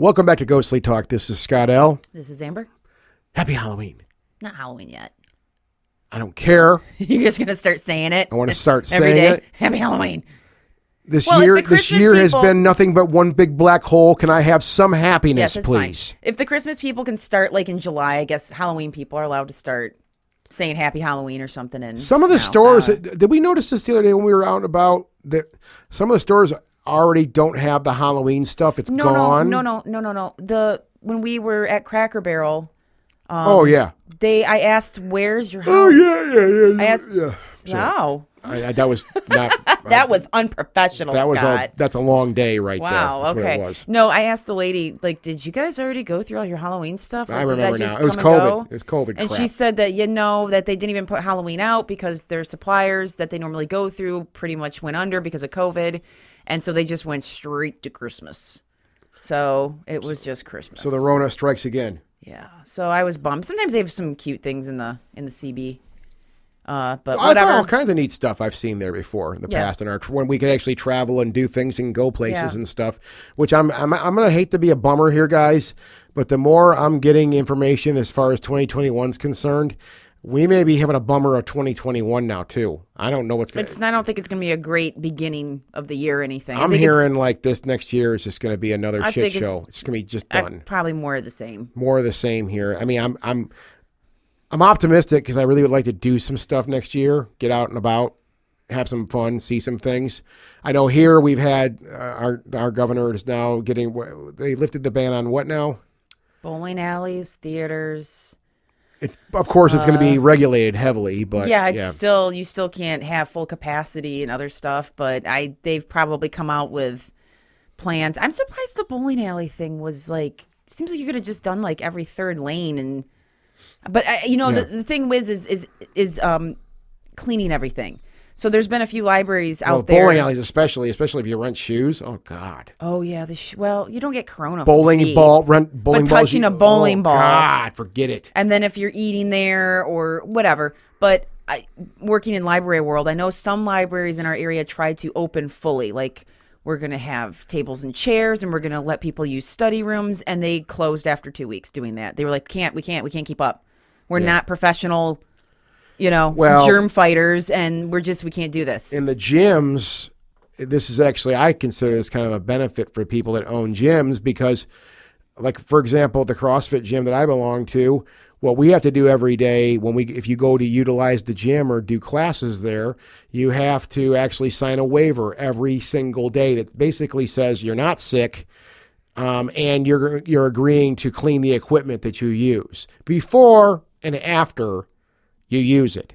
Welcome back to Ghostly Talk. This is Scott L. This is Amber. Happy Halloween. Not Halloween yet. I don't care. You're just gonna start saying it. I want to start every saying day. it. Happy Halloween. This Well, if year, the this Christmas year has people- been nothing but one big black hole. Can I have some happiness, it's please? fine. If the Christmas people can start like in July, I guess Halloween people are allowed to start saying Happy Halloween or something. And Some of the stores. uh, did we notice this the other day when we were out and about that some of the stores already don't have the Halloween stuff? It's no, gone. no, no, no, no, no, no. The when we were at Cracker Barrel, Um, oh yeah. they I asked, "Where's your Oh Halloween?" yeah, yeah, yeah. I asked- yeah. Sorry. Wow, I, I, that was not. that was unprofessional. that was a that's a long day right Wow. there. That's okay. What it was. No, I asked the lady, like, did you guys already go through all your Halloween stuff? I remember that just now. It was COVID. It was COVID And crap. she said that you know that they didn't even put Halloween out because their suppliers that they normally go through pretty much went under because of COVID, and so they just went straight to Christmas. So it was just Christmas. So the Rona strikes again. yeah. So I was bummed. Sometimes they have some cute things in the in the CB, uh, but I whatever. all kinds of neat stuff I've seen there before in the Yeah. past, and our when we could actually travel and do things and go places Yeah. and stuff. Which I'm I'm I'm gonna hate to be a bummer here, guys, but the more I'm getting information as far as 2021 is concerned, we may be having a bummer of 2021 now too. I don't know what's gonna. It's, I don't think it's going to be a great beginning of the year or anything. I I'm hearing like this next year is just going to be another I shit think it's- show. It's going to be just done. probably more of the same. More of the same here. I mean, I'm I'm I'm optimistic because I really would like to do some stuff next year. Get out and about, have some fun, see some things. I know here we've had uh, our our governor is now getting. They lifted the ban on what now? Bowling alleys, theaters. It, of course, it's going to be regulated heavily, but Uh, yeah, it's yeah. still you still can't have full capacity and other stuff, but I they've probably come out with plans. I'm surprised the bowling alley thing was like seems like you could have just done like every third lane and but I, you know Yeah. the, the thing whiz is is is um cleaning everything. So there's been a few libraries out well, there. bowling alleys, especially, especially if you rent shoes. Oh God, Oh yeah, the sh- well, you don't get corona. bowling feet. ball, rent bowling balls. touching you- a bowling oh, ball- God, forget it. and then if you're eating there or whatever. But I, working in library world, I know some libraries in our area try to open fully. Like we're going to have tables and chairs, and we're going to let people use study rooms, and they closed after two weeks doing that. They were like, "Can't, we can't, we can't keep up. We're not professional." You know, Well- germ fighters, and we're just we can't do this. in the gyms, this is actually I consider this kind of a benefit for people that own gyms because, like for example, the CrossFit gym that I belong to, what we have to do every day when we if you go to utilize the gym or do classes there, you have to actually sign a waiver every single day that basically says you're not sick. Um, and you're you're agreeing to clean the equipment that you use before and after you use it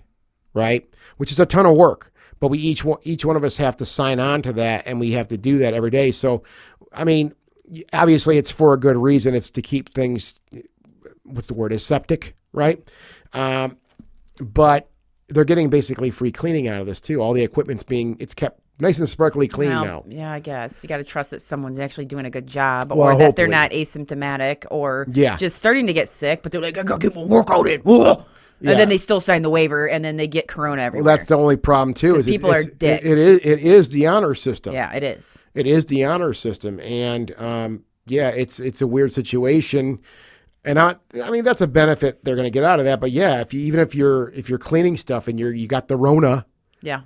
right? Which is a ton of work. But we each one, each one of us have to sign on to that, and we have to do that every day. So, I mean, obviously, it's for a good reason. It's to keep things, what's the word, aseptic, right? Um, but they're getting basically free cleaning out of this too. All the equipment's being it's kept nice and sparkly clean Well, now. Yeah, I guess you got to trust that someone's actually doing a good job, Well, or that they're not asymptomatic, or Yeah. just starting to get sick, but they're like, I gotta get my workout in, Ugh. Yeah. and then they still sign the waiver, and then they get corona Well, everywhere. that's the only problem too. Is it- people are it's- it- it is it is the honor system. yeah, it is. It is the honor system, and um, yeah, it's it's a weird situation, and I I mean that's a benefit they're going to get out of that. But yeah, if you even if you're if you're cleaning stuff and you're you got the Rona, Yeah,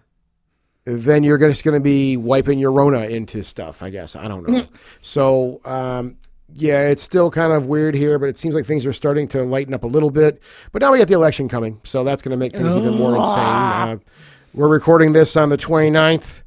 then you're just going to be wiping your Rona into stuff. I guess I don't know. so um, yeah, it's still kind of weird here, but it seems like things are starting to lighten up a little bit. But now we got the election coming, so that's going to make things even more insane. Uh, we're recording this on the 29th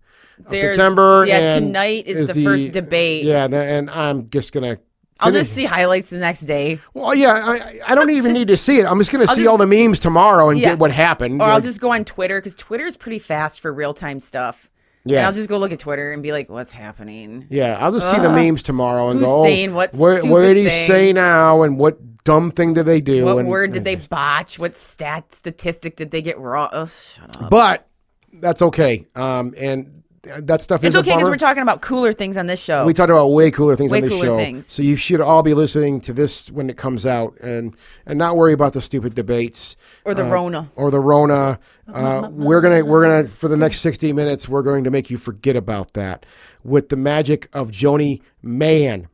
of There's- September. yeah, tonight is the first debate. Yeah, the- and I'm just gonna. I'll just see highlights the next day, Well, yeah, I, I don't even need to see it. I'm just gonna see just- all the memes tomorrow and Yeah. get what happened. or I'll just go on Twitter because Twitter is pretty fast for real time stuff. Yeah. and I'll just go look at Twitter and be like, "What's happening?" yeah, I'll just see the memes tomorrow and Who's go. oh, saying what what stupid did he thing? say now? And what dumb thing did they do? What and, word did they botch? What stat statistic did they get wrong? Oh, shut up. But that's okay. Um, and that stuff It's is a okay because we're talking about cooler things on this show. We talked about way cooler things Way on this cooler show. things. So you should all be listening to this when it comes out and and not worry about the stupid debates or the Rona. or the Rona. Uh, we're gonna we're gonna for the next sixty minutes we're going to make you forget about that with the magic of Joni Mayhan.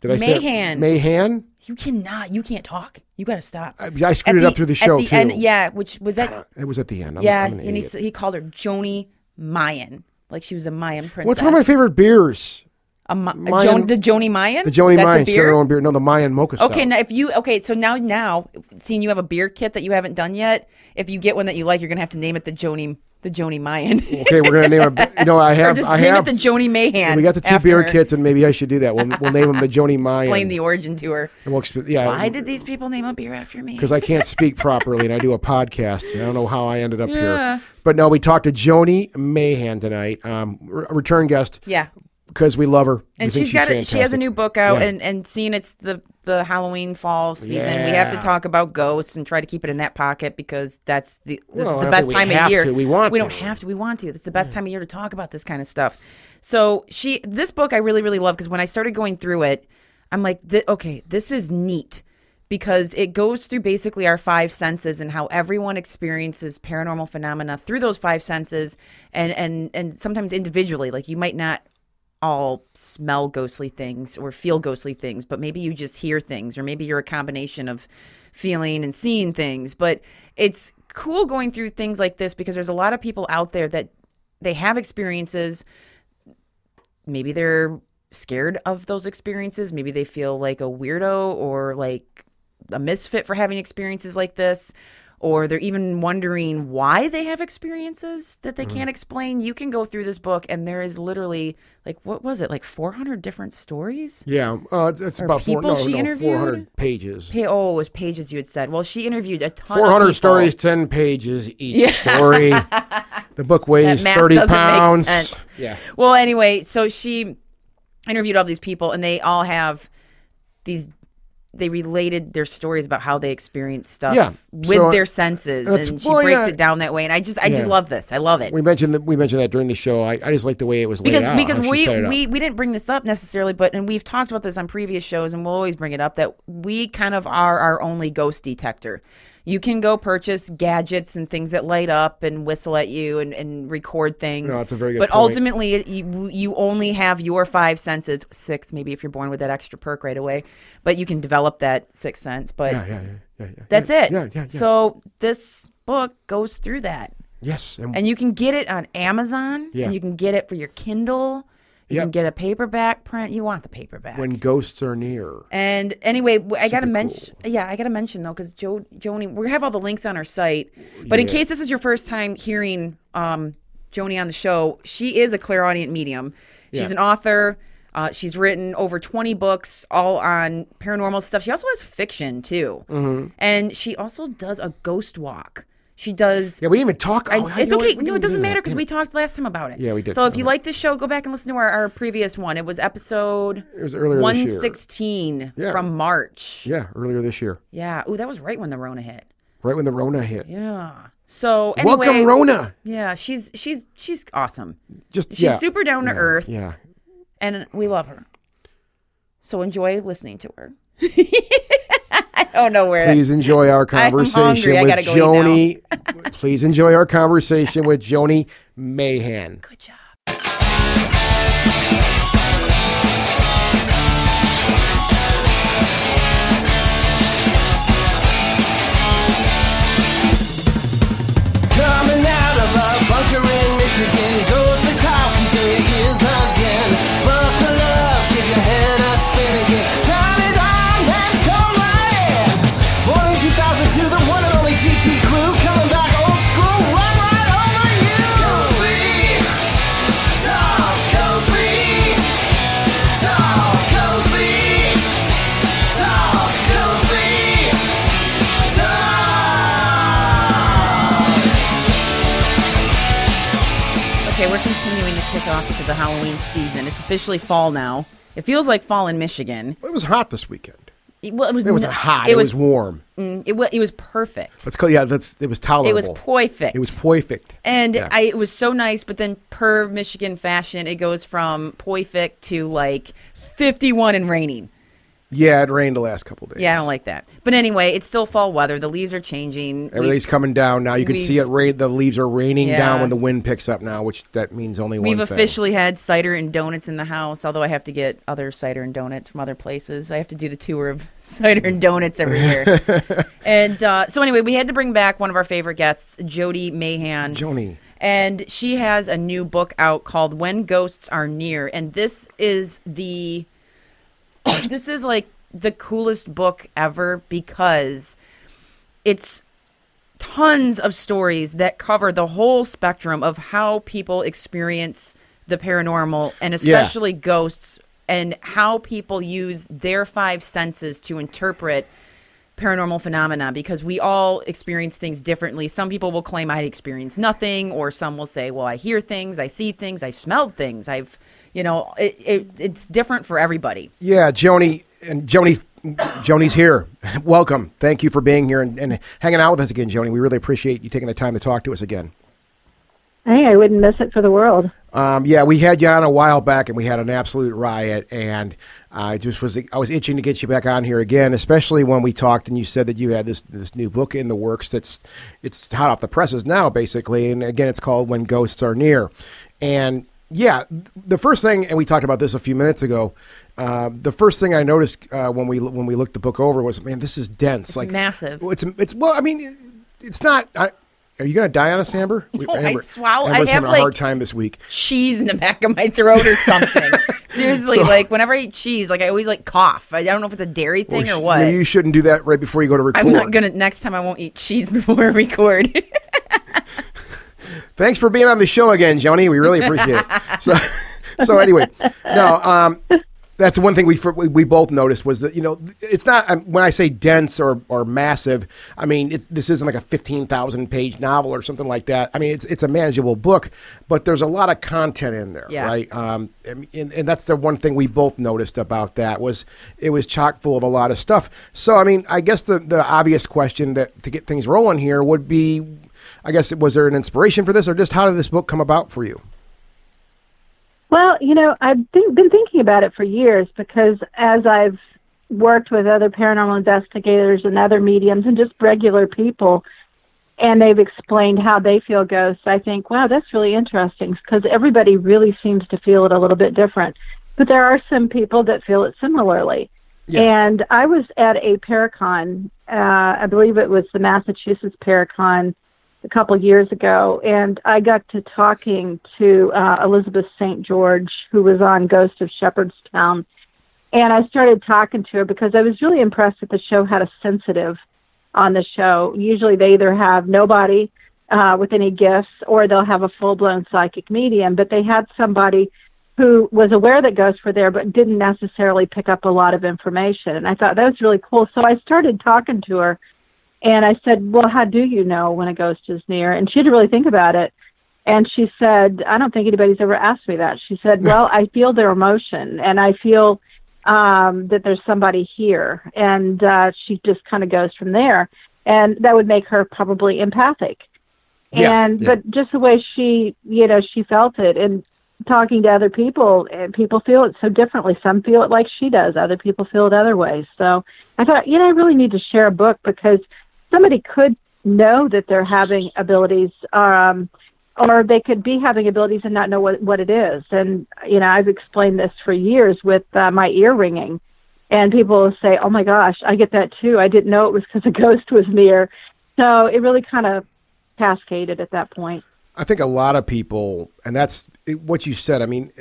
Did I say it? Mayhan. Mayhan? You cannot. You can't talk. You got to stop. I, I screwed it up through the show at the too. End, yeah, which was that? It was at the end. I'm, yeah, I'm an and he, idiot. s- he called her Joni Mayan, like she was a Mayan princess. What's one of my favorite beers? A, Ma- a Mayan- Jon- the Joni Mayan. The Joni That's Mayan. A She's got her own beer. No, the Mayan mocha stout. Okay, now if you okay, so now now seeing you have a beer kit that you haven't done yet, if you get one that you like, you're gonna have to name it the Joni the Joni Mayan. Okay, we're gonna name it. You know, I have. I name have. it the Joni Mayhan. we got the two after beer kits, and maybe I should do that. We'll, we'll name them the Joni Mayan. Explain the origin to her. And we'll yeah, Why did these people name a beer after me? because I can't speak properly and I do a podcast. And I don't know how I ended up Yeah. here. But no, we talked to Joni Mayhan tonight, um, re- return guest, yeah, because we love her. and she's got a, she has a new book out, Yeah. and and seeing it's the the Halloween fall season, we have to talk about ghosts and try to keep it in that pocket because that's the this Well, is the best time of year. to. We want we to. don't have to. We want to. This is the best time of year to talk about this kind of stuff. So she this book I really really love because when I started going through it, I'm like, th- okay, this is neat. Because it goes through basically our five senses and how everyone experiences paranormal phenomena through those five senses, and and and sometimes individually. Like you might not all smell ghostly things or feel ghostly things, but maybe you just hear things, or maybe you're a combination of feeling and seeing things. But it's cool going through things like this because there's a lot of people out there that they have experiences. Maybe they're scared of those experiences. Maybe they feel like a weirdo or like a misfit for having experiences like this. Or they're even wondering why they have experiences that they can't explain. You can go through this book, and there is literally like what was it, like 400 different stories? Yeah, uh, it's, about four, no, no, 400 pages. Hey, oh, it was pages you had said. Well, she interviewed a ton. 400 people. stories, 10 pages each story. The book weighs math 30 doesn't make pounds. Yeah. Well, anyway, so she interviewed all these people, and they all have these. They related their stories about how they experienced stuff Yeah, with so, their senses, and she well, breaks yeah. it down that way. And I just, I just love this. I love it We mentioned that we mentioned that during the show. I, I just like the way it was laid because out. because we set it up. we we didn't bring this up necessarily, but and we've talked about this on previous shows, and we'll always bring it up that we kind of are our only ghost detector. You can go purchase gadgets and things that light up and whistle at you and, and record things. No, that's a very good But point. ultimately, you, you only have your five senses, six maybe if you're born with that extra perk right away. But you can develop that sixth sense. But yeah, yeah, yeah, yeah, yeah. that's yeah, it. Yeah, yeah, yeah. So this book goes through that. yes, and, And you can get it on Amazon. Yeah. And you can get it for your Kindle. You Yep. can get a paperback print. You want the paperback. when ghosts are near. and anyway, I gotta Super mention. Yeah, I gotta mention though, because Jo Joni, we have all the links on our site. But in case this is your first time hearing um, Joni on the show, she is a clairaudient medium. She's Yeah. an author. Uh, she's written over 20 books, all on paranormal stuff. She also has fiction too, Mm-hmm. and she also does a ghost walk. She does Yeah, we didn't even talk. I- oh, it's okay. No, it doesn't do matter because we talked last time about it. Yeah, we did. So if you like this show, go back and listen to our, our previous one. It was episode It was earlier this year. 116 Yeah. from March. Yeah, earlier this year, Yeah. Oh, that was right when the Rona hit. right when the Rona hit. Yeah. So anyway, Welcome, Rona. Yeah, she's she's she's awesome. Just She's yeah, super down to yeah, earth, Yeah, and we love her. So enjoy listening to her. I don't know where. please enjoy our conversation with gotta go eat Joni. please enjoy our conversation with Joni Mayhan. Good job. Halloween season. It's officially fall now. It feels like fall in Michigan. It was hot this weekend. It, well, it was It wasn't n- hot. It, It, was, was, warm. Mm, it was it was perfect. Let's call yeah. That's it was tolerable. It was perfect. It was perfect. And Yeah. I, it was so nice, but then per Michigan fashion, it goes from perfect to like 51 and raining. Yeah, it rained the last couple days. Yeah, I don't like that. But anyway, it's still fall weather. The leaves are changing. Everything's coming down now. You can see we've- it rain. The leaves are raining Yeah. down when the wind picks up now, which that means only We've one thing. officially had cider and donuts in the house, although I have to get other cider and donuts from other places. I have to do the tour of cider and donuts every year. and uh, so, anyway, we had to bring back one of our favorite guests, Jody Mayhan. Joni. and she has a new book out called When Ghosts Are Near. And this is the. this is like the coolest book ever because it's tons of stories that cover the whole spectrum of how people experience the paranormal and especially ghosts and how people use their five senses to interpret paranormal phenomena because we all experience things differently. Some people will claim I experience nothing, or some will say, "Well, I hear things, I see things, I've smelled things, I've." You know, it, it, it's different for everybody. Yeah, Joni and Joni. Joni's here. Welcome. Thank you for being here and, and hanging out with us again, Joni. We really appreciate you taking the time to talk to us again. Hey, I wouldn't miss it for the world. Um, yeah, we had you on a while back, and we had an absolute riot. And I just was I was itching to get you back on here again, especially when we talked and you said that you had this this new book in the works. That's it's hot off the presses now, basically. And again, it's called When Ghosts Are Near. And yeah, the first thing, and we talked about this a few minutes ago. Uh, the first thing I noticed uh, when we when we looked the book over was, man, this is dense. like massive. Well, It's it's well, I mean, it's not. I, are you going to die on us, Amber? No, I Amber- swallow- I have, having a hard time this week. cheese in the back of my throat or something. Seriously, like whenever I eat cheese, like I always like cough. I don't know if it's a dairy thing Well, or what. You shouldn't do that right before you go to record. I'm not gonna. Next time, I won't eat cheese before I record. Thanks for being on the show again, Joni. We really appreciate it. So, so anyway, no, um, that's the one thing we we we both noticed was that you know it's not um, when I say dense or or massive. I mean it, this isn't like a fifteen thousand page novel or something like that. I mean it's it's a manageable book, but there's a lot of content in there, Yeah. right? Um, and, and that's the one thing we both noticed about that was it was chock full of a lot of stuff. So I mean, I guess the the obvious question that to get things rolling here would be, I guess was there an inspiration for this, or just how did this book come about for you? Well, you know, I've been, been thinking about it for years because as I've worked with other paranormal investigators and other mediums and just regular people, and they've explained how they feel ghosts, I think, wow, that's really interesting because everybody really seems to feel it a little bit different. But there are some people that feel it similarly. And I was at a Paracon, uh, I believe it was the Massachusetts Paracon a couple years ago, and I got to talking to uh, Elizabeth St. George, who was on Ghost of Shepherdstown. And I started talking to her because I was really impressed that the show had a sensitive on the show. Usually they either have nobody uh, with any gifts or they'll have a full blown psychic medium, but they had somebody who was aware that ghosts were there but didn't necessarily pick up a lot of information. And I thought that was really cool. So I started talking to her and I said, Well, how do you know when a ghost is near? And she had to really think about it. And she said, I don't think anybody's ever asked me that. She said, Well, I feel their emotion and I feel um, that there's somebody here. And uh, she just kind of goes from there. And that would make her probably empathic. Yeah, and yeah. but just the way she, you know, she felt it and talking to other people, and people feel it so differently. Some feel it like she does. Other people feel it other ways. So I thought, you know, I really need to share a book because somebody could know that they're having abilities, um, or they could be having abilities and not know what what it is. And you know, I've explained this for years with uh, my ear ringing, and people say, "Oh my gosh, I get that too. I didn't know it was because a ghost was near." So it really kind of cascaded at that point. I think a lot of people, and that's what you said. I mean,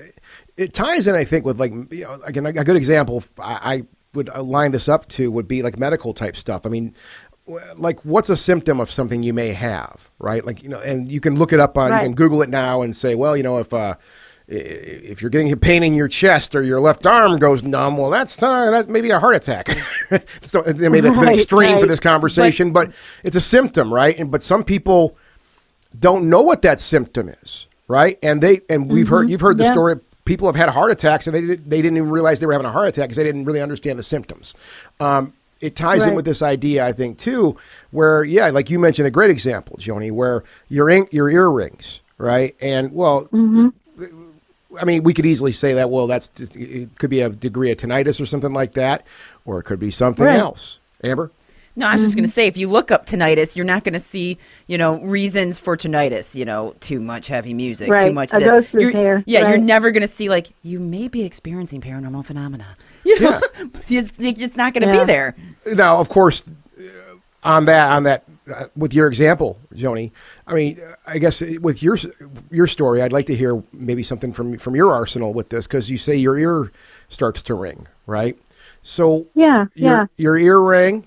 it, ties in. I think with like you know, again, a, good example I, I would line this up to would be like medical type stuff. I mean, like what's a symptom of something you may have, right? Like you know, and you can look it up on, Right. you can Google it now and say, well, you know, if uh, if you're getting a pain in your chest or your left arm goes numb, well, that's uh, that may be a heart attack. so I mean, that's been Right, extreme for this conversation, but, it's a symptom, right? And but some people don't know what that symptom is, right? And they and we've heard you've heard the Yeah. story. People have had heart attacks and they they didn't even realize they were having a heart attack because they didn't really understand the symptoms. Um, it ties in with this idea, I think, too, where yeah, like you mentioned, a great example, Joni, where your ink, your earrings, right? And well, mm-hmm. I mean, we could easily say that. Well, that's it could be a degree of tinnitus or something like that, or it could be something Right. else. Amber. No, I was just going to mm-hmm. say, if you look up tinnitus, you're not going to see, you know, reasons for tinnitus. You know, too much heavy music, too much A this. ghost is You're- there. Yeah, you're never going to see like you may be experiencing paranormal phenomena. You know, it's, it's not going to Yeah. be there. Now, of course, uh, on that, on that, uh, with your example, Joni. I mean, uh, I guess with your your story, I'd like to hear maybe something from from your arsenal with this because you say your ear starts to ring, right? So Yeah, your, yeah. your ear rang,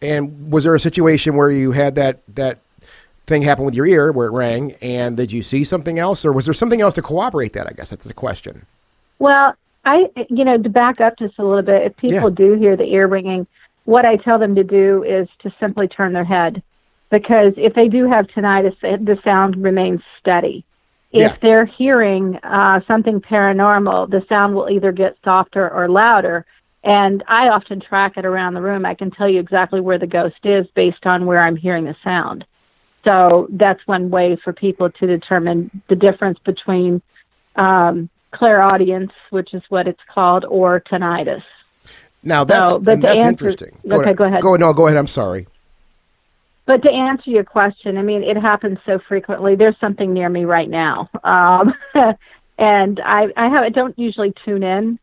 and was there a situation where you had that that thing happen with your ear where it rang, and did you see something else, or was there something else to corroborate that? I guess that's the question. Well, I, you know, to back up just a little bit, if people Yeah. do hear the ear ringing, what I tell them to do is to simply turn their head. Because if they do have tinnitus, the sound remains steady. Yeah. If they're hearing uh, something paranormal, the sound will either get softer or louder. And I often track it around the room. I can tell you exactly where the ghost is based on where I'm hearing the sound. So that's one way for people to determine the difference between um, clairaudience, which is what it's called, or tinnitus. Now that's No, but that's answer- interesting. okay, go ahead. Go no, go ahead. I'm sorry. But to answer your question, I mean, it happens so frequently. There's something near me right now, um, and I, I have I don't usually tune in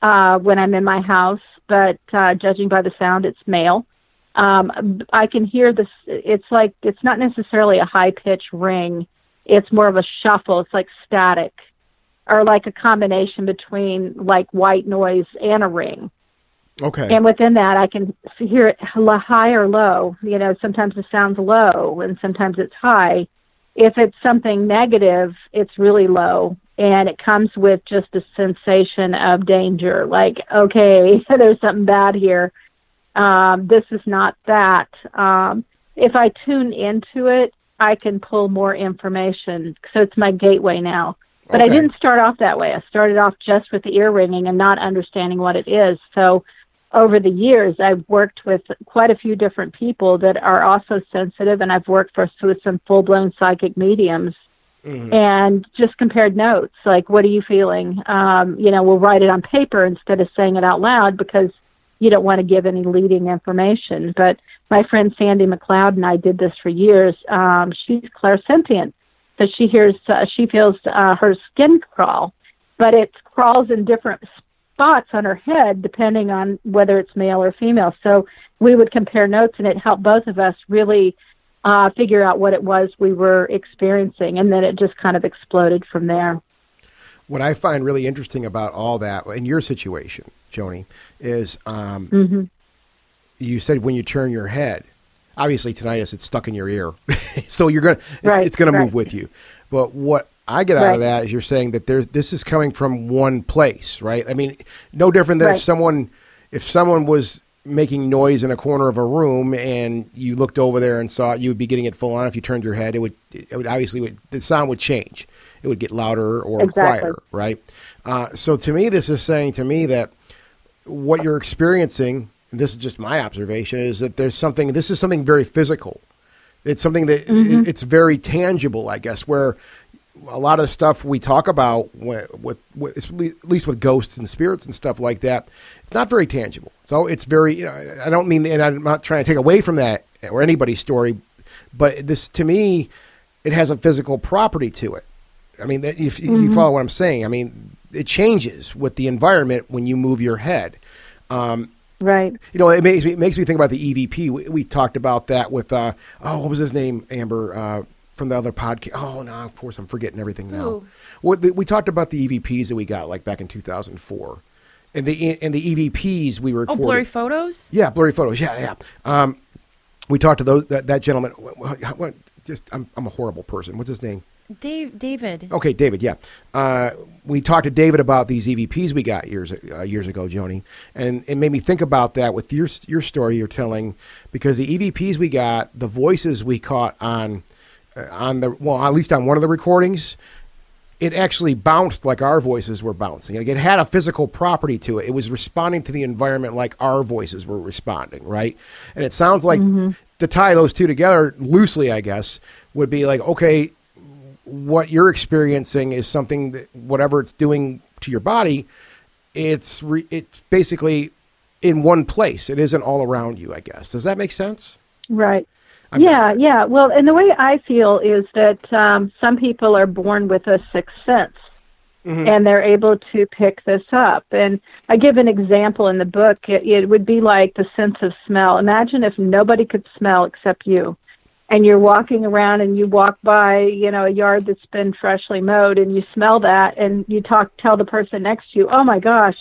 uh, when I'm in my house, but uh, judging by the sound, it's male. Um, I can hear this. It's like it's not necessarily a high pitch ring. It's more of a shuffle. It's like static, or like a combination between like white noise and a ring. Okay. And within that, I can hear it high or low. You know, sometimes it sounds low and sometimes it's high. If it's something negative, it's really low and it comes with just a sensation of danger like, okay, there's something bad here. Um, this is not that. Um, if I tune into it, I can pull more information. So it's my gateway now. But I didn't start off that way. I started off just with the ear ringing and not understanding what it is. So over the years, I've worked with quite a few different people that are also sensitive, and I've worked for with some full blown psychic mediums. And just compared notes, like what are you feeling? Um, you know, we'll write it on paper instead of saying it out loud because you don't want to give any leading information. But my friend Sandy McLeod and I did this for years. Um, she's clairsentient, she hears, uh, she feels uh, her skin crawl, but it crawls in different spots on her head depending on whether it's male or female. So we would compare notes, and it helped both of us really uh, figure out what it was we were experiencing, and then it just kind of exploded from there. What I find really interesting about all that in your situation, Joni, is um, Mm-hmm. you said when you turn your head, obviously tinnitus, it's stuck in your ear, so you're gonna it's, Right, it's gonna move with you. But what I get out Right. of that is you're saying that there's this is coming from one place, right? I mean, no different than if someone if someone was making noise in a corner of a room and you looked over there and saw it, you would be getting it full on. If you turned your head, it would it would obviously would, the sound would change. It would get louder or Exactly. quieter, right? Uh, so to me, this is saying to me that what you're experiencing, and this is just my observation, is that there's something. This is something very physical. It's something that Mm-hmm. it's very tangible, I guess. Where a lot of the stuff we talk about with, with, with at least with ghosts and spirits and stuff like that, it's not very tangible. So it's very. You know, I don't mean, and I'm not trying to take away from that or anybody's story, but this to me, it has a physical property to it. I mean, if Mm-hmm. you follow what I'm saying, I mean, it changes with the environment when you move your head. Right. You know, it makes me it makes me think about the EVP. We, we talked about that with uh, oh, what was his name, Amber, uh, from the other podcast. Oh no, of course I'm forgetting everything now. Well, the, we talked about the EVPs that we got like back in 2004, and the and the EVPs we were Oh, blurry photos. Yeah, blurry photos. Yeah, yeah. Um, we talked to those that, that gentleman. What, what- what- just I'm I'm a horrible person. What's his name? Dave, David. Okay, David. Yeah, uh, we talked to David about these EVPs we got years uh, years ago, Joni, and it made me think about that with your your story you're telling because the EVPs we got, the voices we caught on uh, on the well, at least on one of the recordings, it actually bounced like our voices were bouncing. Like it had a physical property to it. It was responding to the environment like our voices were responding, right? And it sounds like to tie those two together loosely, I guess, would be like, okay, what you're experiencing is something that whatever it's doing to your body, it's re, it's basically in one place. It isn't all around you. I guess. Does that make sense? Right. yeah, yeah. Well, and the way I feel is that um, some people are born with a sixth sense. And they're able to pick this up. And I give an example in the book. It, it would be like the sense of smell. Imagine if nobody could smell except you. And you're walking around and you walk by, you know, a yard that's been freshly mowed and you smell that and you talk tell the person next to you, "Oh my gosh,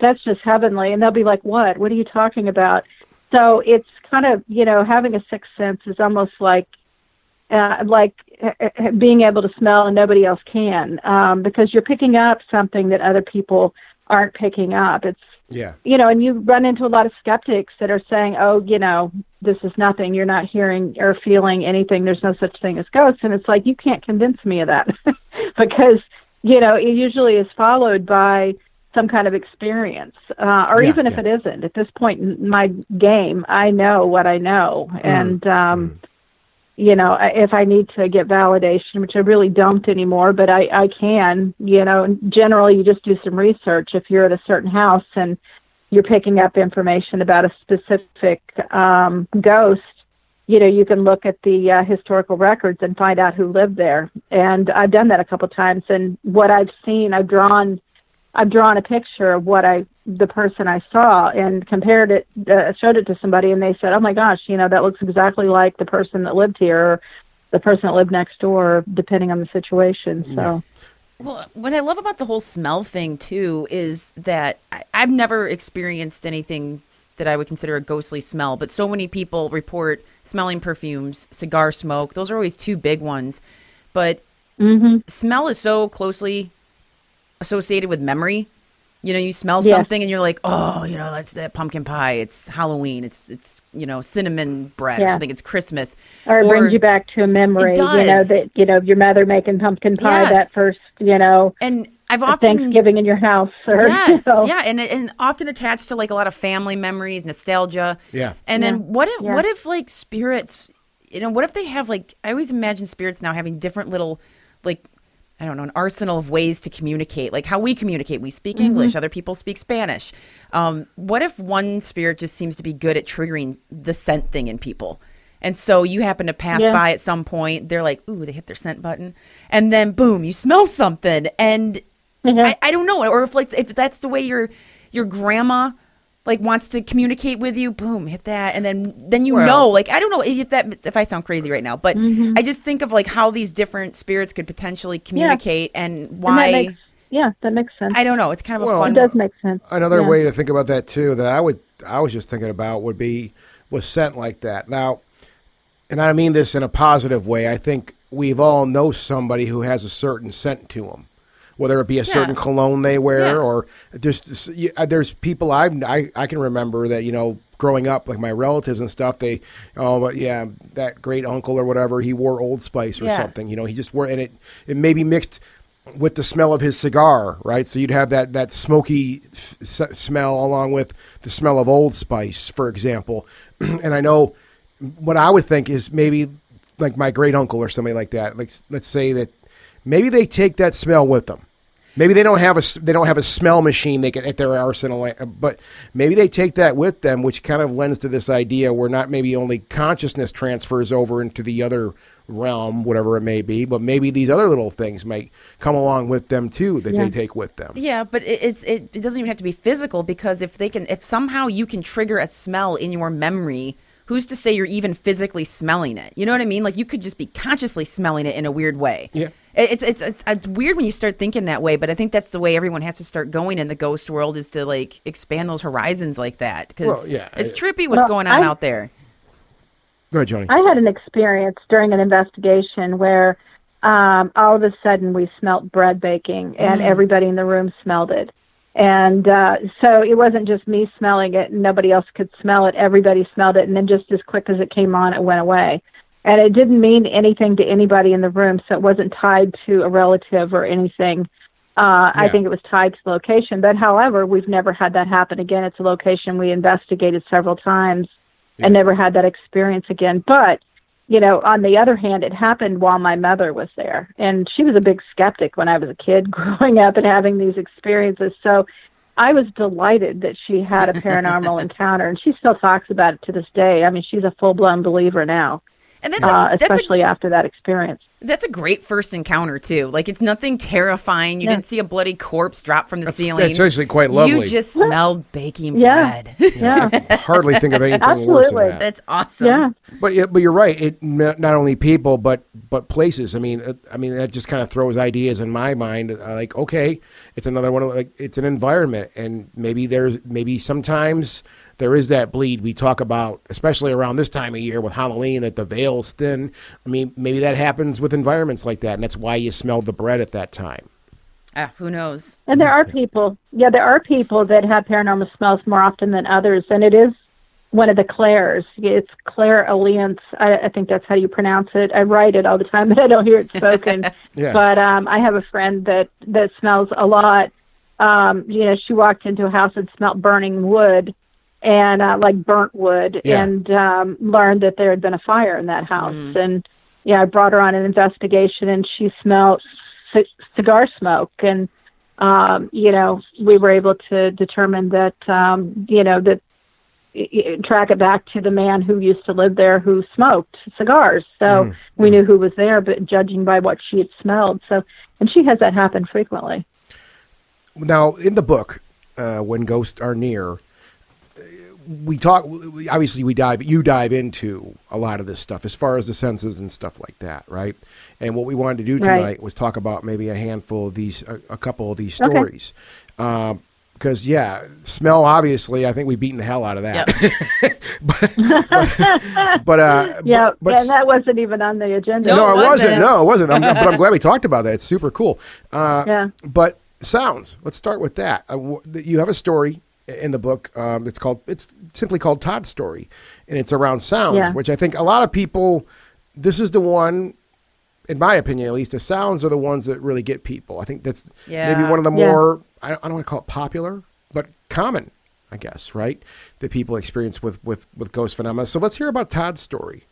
that's just heavenly." And they'll be like, "What? What are you talking about?" So it's kind of, you know, having a sixth sense is almost like uh, like uh, being able to smell and nobody else can um, because you're picking up something that other people aren't picking up. It's Yeah. you know, and you run into a lot of skeptics that are saying, "Oh, you know, this is nothing. You're not hearing or feeling anything. There's no such thing as ghosts." And it's like you can't convince me of that because you know it usually is followed by some kind of experience, uh, or Yeah, even if yeah. it isn't. At this point in my game, I know what I know, Mm-hmm. and um, you know, I- if I need to get validation, which I really don't anymore, but I, I can, you know, generally you just do some research. If you're at a certain house and you're picking up information about a specific um, ghost, you know, you can look at the uh, historical records and find out who lived there. And I've done that a couple times. And what I've seen, I've drawn, I've drawn a picture of what I, the person I saw, and compared it, uh, showed it to somebody, and they said, "Oh my gosh, you know, that looks exactly like the person that lived here, or the person that lived next door, depending on the situation." So. Well, what I love about the whole smell thing too is that I, I've never experienced anything that I would consider a ghostly smell, but so many people report smelling perfumes, cigar smoke. Those are always two big ones. But mm-hmm. smell is so closely associated with memory. You know, you smell Yeah. something and you're like, oh, you know, that's that pumpkin pie. It's Halloween. It's it's you know cinnamon bread or something. It's Christmas. or it brings you back to a memory, It you know, that you know your mother making pumpkin pie that first, you know, And I've often Thanksgiving in your house, or yes, you know, yeah, and and often attached to like a lot of family memories, nostalgia. Yeah. And then what if Yeah. what if like spirits, you know, what if they have like I always imagine spirits now having different little like I don't know, an arsenal of ways to communicate. Like how we communicate, we speak Mm-hmm. English, other people speak Spanish. Um, what if one spirit just seems to be good at triggering the scent thing in people? And so you happen to pass Yeah. by at some point, they're like, ooh, they hit their scent button. And then boom, you smell something. And I, I don't know, or if like if that's the way your your grandma like wants to communicate with you, boom, hit that, and then then you Well- know, like I don't know if that if I sound crazy right now, but mm-hmm. I just think of like how these different spirits could potentially communicate and And that why makes, yeah, that makes sense. I don't know. It's kind of a Well, fun. it does make sense. Another Yeah. way to think about that too that I would I was just thinking about would be was scent like that. Now, and I mean this in a positive way. I think we've all know somebody who has a certain scent to them, whether it be a certain cologne they wear Yeah. or there's uh, there's people I've, I I can remember that you know growing up like my relatives and stuff they oh but yeah that great uncle or whatever he wore Old Spice or Yeah. something you know he just wore and it it maybe mixed with the smell of his cigar, right? So you'd have that that smoky smell along with the smell of Old Spice, for example. and I know what I would think is maybe like my great uncle or somebody like that. Like let's say that maybe they take that smell with them. Maybe they don't have a they don't have a smell machine they can at their arsenal, uh, but maybe they take that with them, which kind of lends to this idea where not maybe only consciousness transfers over into the other realm, whatever it may be, but maybe these other little things might come along with them too that they take with them. Yeah, but it, it's it, it doesn't even have to be physical because if they can if somehow you can trigger a smell in your memory, who's to say you're even physically smelling it? You know what I mean? Like you could just be consciously smelling it in a weird way. Yeah. It- It's, it's it's it's weird when you start thinking that way, but I think that's the way everyone has to start going in the ghost world is to like expand those horizons like that because Well, yeah, it's I- trippy what's Well, going on I- out there. Go ahead, Joni. I had an experience during an investigation where um, all of a sudden we smelt bread baking, and everybody in the room smelled it. And uh, so it wasn't just me smelling it, and nobody else could smell it. Everybody smelled it, and then just as quick as it came on, it went away. And it didn't mean anything to anybody in the room, so it wasn't tied to a relative or anything. Uh, I think it was tied to the location. But however, we've never had that happen again. It's a location we investigated several times and never had that experience again. But you know, on the other hand, it happened while my mother was there, and she was a big skeptic when I was a kid, growing up and having these experiences. So. I was delighted that she had a paranormal encounter, and she still talks about it to this day. I mean, she's a full blown believer now, And that's a, uh, that's a especially after that experience. That's a great first encounter too. Like it's nothing terrifying. You Yeah. didn't see a bloody corpse drop from the That's, ceiling. that's actually quite lovely. You lovely. just smelled baking Yeah. bread. Yeah, Hardly think of anything worse than Absolutely. that. That's awesome. yeah. But yeah, but you're right. It not not only people, but but places. I mean, uh, I mean that just kind of throws ideas in my mind. Uh, like, okay, it's another one. Of, like, it's an environment, and maybe there's maybe sometimes there is that bleed we talk about, especially around this time of year with Halloween, that the veil's thin. I mean, maybe that happens with environments like that, and that's why you smelled the bread at that time. Ah, who knows? And there are people, yeah, there are people that have paranormal smells more often than others, and it is one of the clairs. It's clairalience. I, I think that's how you pronounce it. I write it all the time, but I don't hear it spoken. Yeah. But um, I have a friend that that smells a lot. Um, you know, she walked into a house and smelled burning wood, and uh, like burnt wood, Yeah. and um, learned that there had been a fire in that house. And yeah, I brought her on an investigation, and she smelled c- cigar smoke, and um, you know, we were able to determine that um, you know that track it back to the man who used to live there who smoked cigars. So we knew who was there, but judging by what she had smelled. So, and she has that happen frequently. Now, in the book, uh, when ghosts are near, we talk. Obviously, we dive. You dive into a lot of this stuff as far as the senses and stuff like that, right? And what we wanted to do Right. tonight was talk about maybe a handful of these, a, a couple of these Okay. stories. Um, because yeah, smell. Obviously, I think we've beaten the hell out of that. But but uh, Yeah, but, but and that wasn't even on the agenda. No, no, it it wasn't. wasn't. No, it wasn't. I'm, but I'm glad we talked about that. It's super cool. Uh, Yeah. But sounds. Let's start with that. Uh, w- you have a story in the book. Um, it's called. It's simply called Todd's story, and it's around sounds, Yeah. which I think a lot of people. This is the one. In my opinion, at least, the sounds are the ones that really get people. I think that's maybe one of the Yeah. more. I don't, I don't want to call it popular, but common, I guess, right? That people experience with with with ghost phenomena. So let's hear about Todd's story.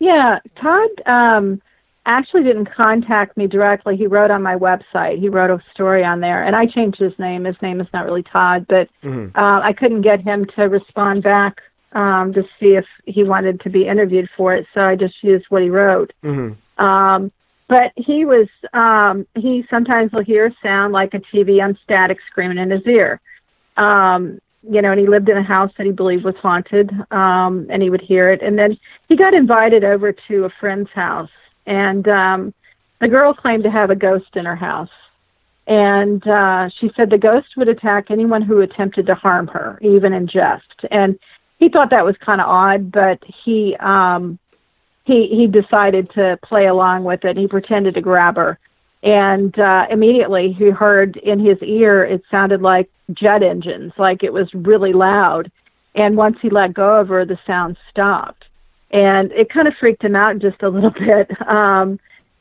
Yeah, Todd um, actually didn't contact me directly. He wrote on my website. He wrote a story on there, and I changed his name. His name is not really Todd, but uh, I couldn't get him to respond back um, to see if he wanted to be interviewed for it. So I just used what he wrote. Um, but he was um, he sometimes will hear a sound like a TV on static screaming in his ear. Um, you know, and he lived in a house that he believed was haunted, um, and he would hear it. And then he got invited over to a friend's house, and um, the girl claimed to have a ghost in her house. And uh, she said the ghost would attack anyone who attempted to harm her, even in jest. And he thought that was kind of odd, but he um, he he decided to play along with it. He pretended to grab her, and uh, immediately he heard in his ear it sounded like jet engines, like it was really loud. And once he let go of her, the sound stopped, and it kind of freaked him out just a little bit. Um,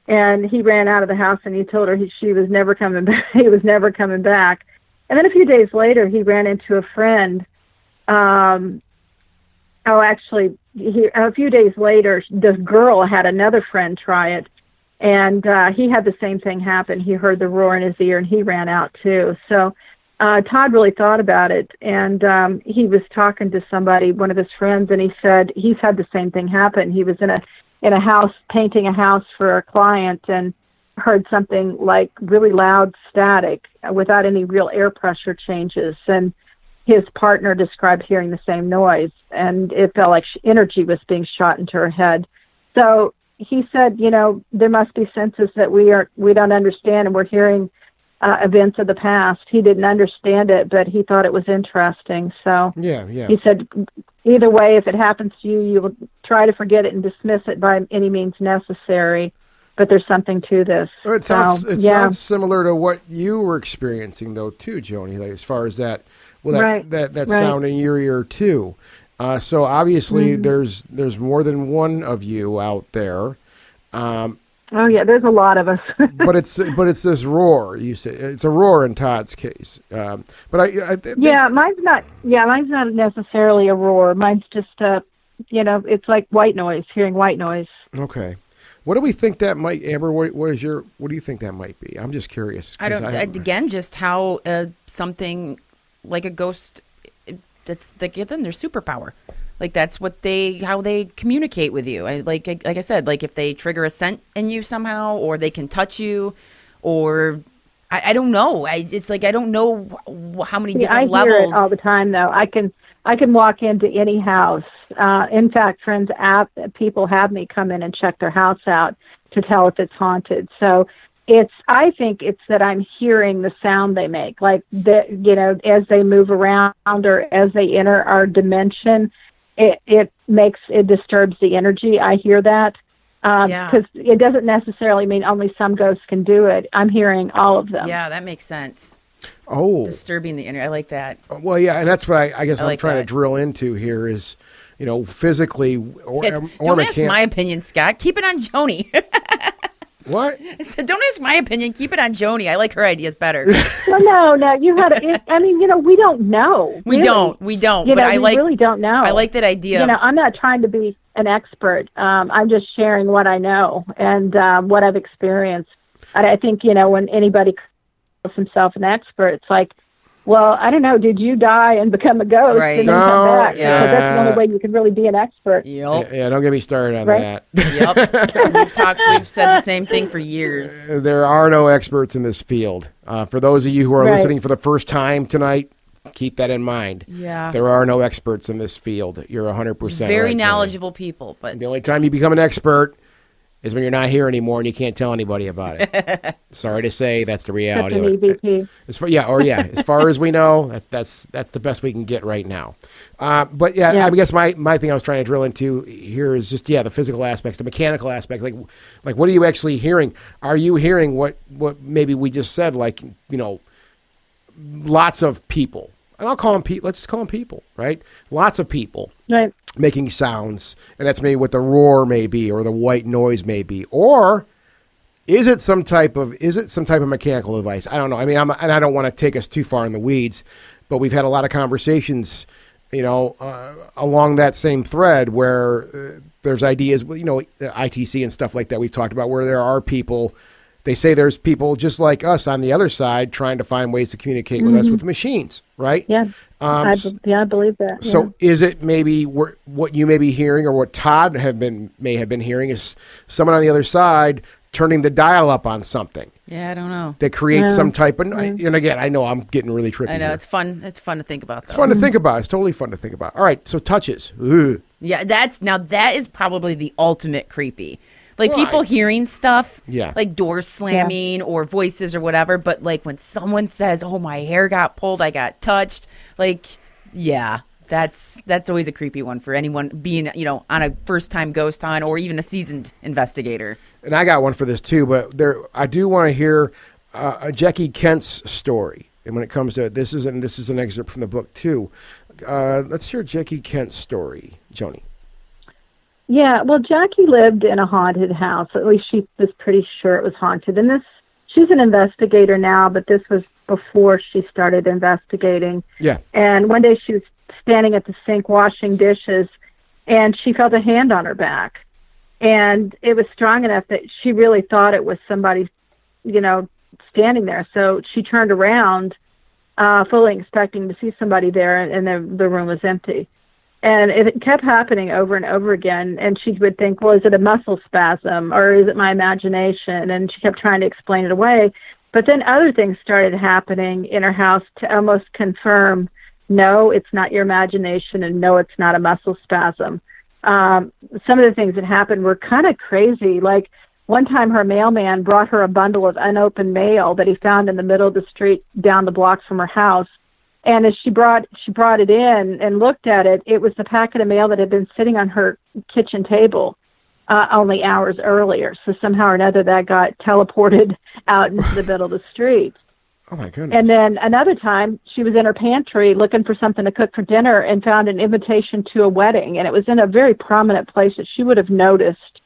and he ran out of the house and he told her he, she was never coming back. he was never coming back. And then a few days later, he ran into a friend. Um, oh, actually, he, a few days later, this girl had another friend try it, and uh, he had the same thing happen. He heard the roar in his ear, and he ran out too. So uh, Todd really thought about it, and um, he was talking to somebody, one of his friends, and he said he's had the same thing happen. He was in a in a house painting a house for a client, and heard something like really loud static without any real air pressure changes, and his partner described hearing the same noise, and it felt like energy was being shot into her head. So he said, you know, there must be senses that we are we don't understand, and we're hearing uh, events of the past. He didn't understand it, but he thought it was interesting. So Yeah, yeah. he said, either way, if it happens to you, you will try to forget it and dismiss it by any means necessary. But there's something to this. Oh, It sounds So, it yeah. sounds similar to what you were experiencing though too, Joni. Like as far as that, well, that Right, that, that right. sound in your ear too. Uh, so obviously Mm-hmm. there's there's more than one of you out there, um, Oh yeah, there's a lot of us. but it's but it's this roar. You say it's a roar in Todd's case. Um, but I, I th- Yeah, mine's not. Yeah, mine's not necessarily a roar. Mine's just a you know, it's like white noise, hearing white noise. Okay. What do we think that might, Amber? What, what is your? What do you think that might be? I'm just curious. I 'cause don't. haven't- again, just how uh, something like a ghost. That's they give them their superpower. Like that's what they how they communicate with you. I like like I said, like if they trigger a scent in you somehow, or they can touch you, or I, I don't know. I it's like I don't know how many Yeah, I different hear levels. it all the time, though. I can I can walk into any house. Uh, in fact, friends, app people have me come in and check their house out to tell if it's haunted. So it's I think it's that I'm hearing the sound they make, like that you know as they move around or as they enter our dimension. It it makes it disturbs the energy. I hear that. Because Yeah. it doesn't necessarily mean only some ghosts can do it. I'm hearing all of them. Yeah, that makes sense. oh, Disturbing the inner. I like that. Uh, well, yeah, and that's what I, I guess I I'm like trying that. to drill into here is, you know, physically or, or don't ask my opinion, Scott. Keep it on Joni. what? I said, don't ask my opinion. Keep it on Joni. I like her ideas better. Well, no, no, you had. It, I mean, you know, we don't know. We really. don't. We don't. You but know, I we like. really don't know. I like that idea. You know, I'm not trying to be an expert. Um, I'm just sharing what I know and um, what I've experienced. And I think you know when anybody calls himself an expert, it's like, well, I don't know. Did you die and become a ghost Right. and then No, come back? yeah. Because that's the only way you can really be an expert. Yep. Yeah, don't get me started on Right. that. Yep. we've talked. We've said the same thing for years. there are no experts in this field. Uh, for those of you who are Right. listening for the first time tonight, keep that in mind. Yeah. There are no experts in this field. You're 100% Very right, Jenny. knowledgeable people, but The only time you become an expert is when you're not here anymore and you can't tell anybody about it. Sorry to say, that's the That's reality. an. EVP. As far, yeah, or yeah, as far as we know, that's that's that's the best we can get right now. Uh, but yeah, Yeah. I guess my, my thing I was trying to drill into here is just yeah, the physical aspects, the mechanical aspects. Like like what are you actually hearing? Are you hearing what what maybe we just said? Like you know, lots of people, and I'll call them people. Let's just call them people, right? Lots of people Right. Making sounds, and that's maybe what the roar may be or the white noise may be, or is it some type of is it some type of mechanical device? I don't know. I mean, I'm, and I don't want to take us too far in the weeds, but we've had a lot of conversations, you know, uh, along that same thread where uh, there's ideas, you know, ITC and stuff like that we've talked about, where there are people. They say there's people just like us on the other side trying to find ways to communicate with us with machines, right? Yeah. Um, I, s- be- yeah, I believe that. so is it maybe what you may be hearing or what Todd have been may have been hearing is someone on the other side turning the dial up on something yeah, I don't know. that creates Yeah. some type of and again I know I'm getting really trippy. I know here. it's fun. It's fun to think about. It's Though. fun to think about. It's totally fun to think about. All right, so touches. Ugh. Yeah, that's now that is probably the ultimate creepy. Like Well, people I- hearing stuff, Yeah. like doors slamming or voices or whatever. But like when someone says, "Oh, my hair got pulled, I got touched," like, yeah, that's that's always a creepy one for anyone being you know on a first time ghost hunt or even a seasoned investigator. And I got one for this too, but there I do want to hear uh, a Jackie Kent's story. And when it comes to this is and this is an excerpt from the book too. Uh, let's hear Jackie Kent's story, Joni. Yeah, well, Jackie lived in a haunted house. At least she was pretty sure it was haunted. And this, she's an investigator now, but this was before she started investigating. Yeah. And one day she was standing at the sink washing dishes, and she felt a hand on her back. And it was strong enough that she really thought it was somebody, you know, standing there. So she turned around, uh, fully expecting to see somebody there, and, and the, the room was empty. And it kept happening over and over again. And she would think, well, is it a muscle spasm or is it my imagination? And she kept trying to explain it away. But then other things started happening in her house to almost confirm, no, it's not your imagination, and no, it's not a muscle spasm. Um, some of the things that happened were kind of crazy. Like one time, her mailman brought her a bundle of unopened mail that he found in the middle of the street down the block from her house. And as she brought she brought it in and looked at it, it was the packet of mail that had been sitting on her kitchen table uh, only hours earlier. So somehow or another, that got teleported out into the middle of the street. Oh my goodness. And then another time, she was in her pantry looking for something to cook for dinner and found an invitation to a wedding, and it was in a very prominent place that she would have noticed.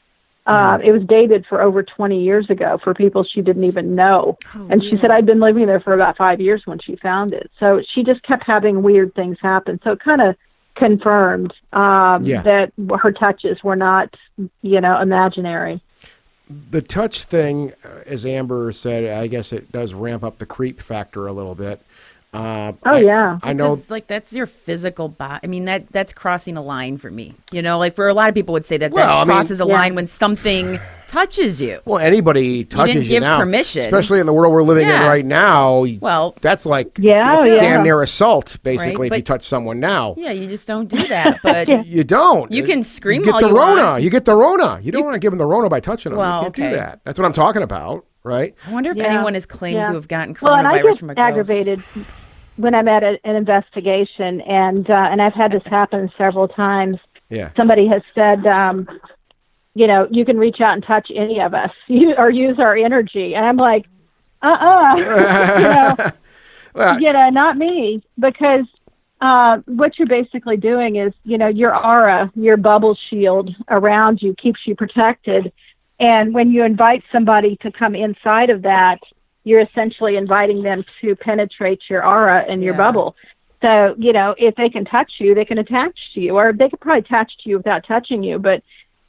Uh, it was dated for over 20 years ago for people she didn't even know. and she said, I'd been living there for about five years when she found it. So she just kept having weird things happen. So it kind of confirmed um, Yeah. that her touches were not, you know, imaginary. the touch thing, uh, as Amber said, I guess it does ramp up the creep factor a little bit. Uh, Oh I, yeah. I know. Because, like that's your physical body. I mean that that's crossing a line for me. You know, like for a lot of people would say that Well, that I mean- crosses a Yeah. line when something touches you. Well, anybody touches you, give now, permission. especially in the world we're living in right now. Well, that's like Yeah, it's yeah. damn near assault, basically, Right, if you touch someone now. yeah, you just don't do that. But You don't. You can scream You get all the you Rona. want. You get the Rona. You don't want to give them the Rona by touching them. Well, you can't okay. do that. That's what I'm talking about, right? I wonder if Yeah. anyone has claimed Yeah. to have gotten Well, and I coronavirus get from a ghost. aggravated when I'm at a, an investigation, and uh, and I've had this happen several times. Yeah. Somebody has said, um, you know, you can reach out and touch any of us, you, or use our energy, and I'm like, uh, uh you know, Well, you know, not me, because uh, what you're basically doing is, you know, your aura, your bubble shield around you keeps you protected. And when you invite somebody to come inside of that, you're essentially inviting them to penetrate your aura and your Yeah. bubble. So, you know, if they can touch you, they can attach to you, or they could probably attach to you without touching you, but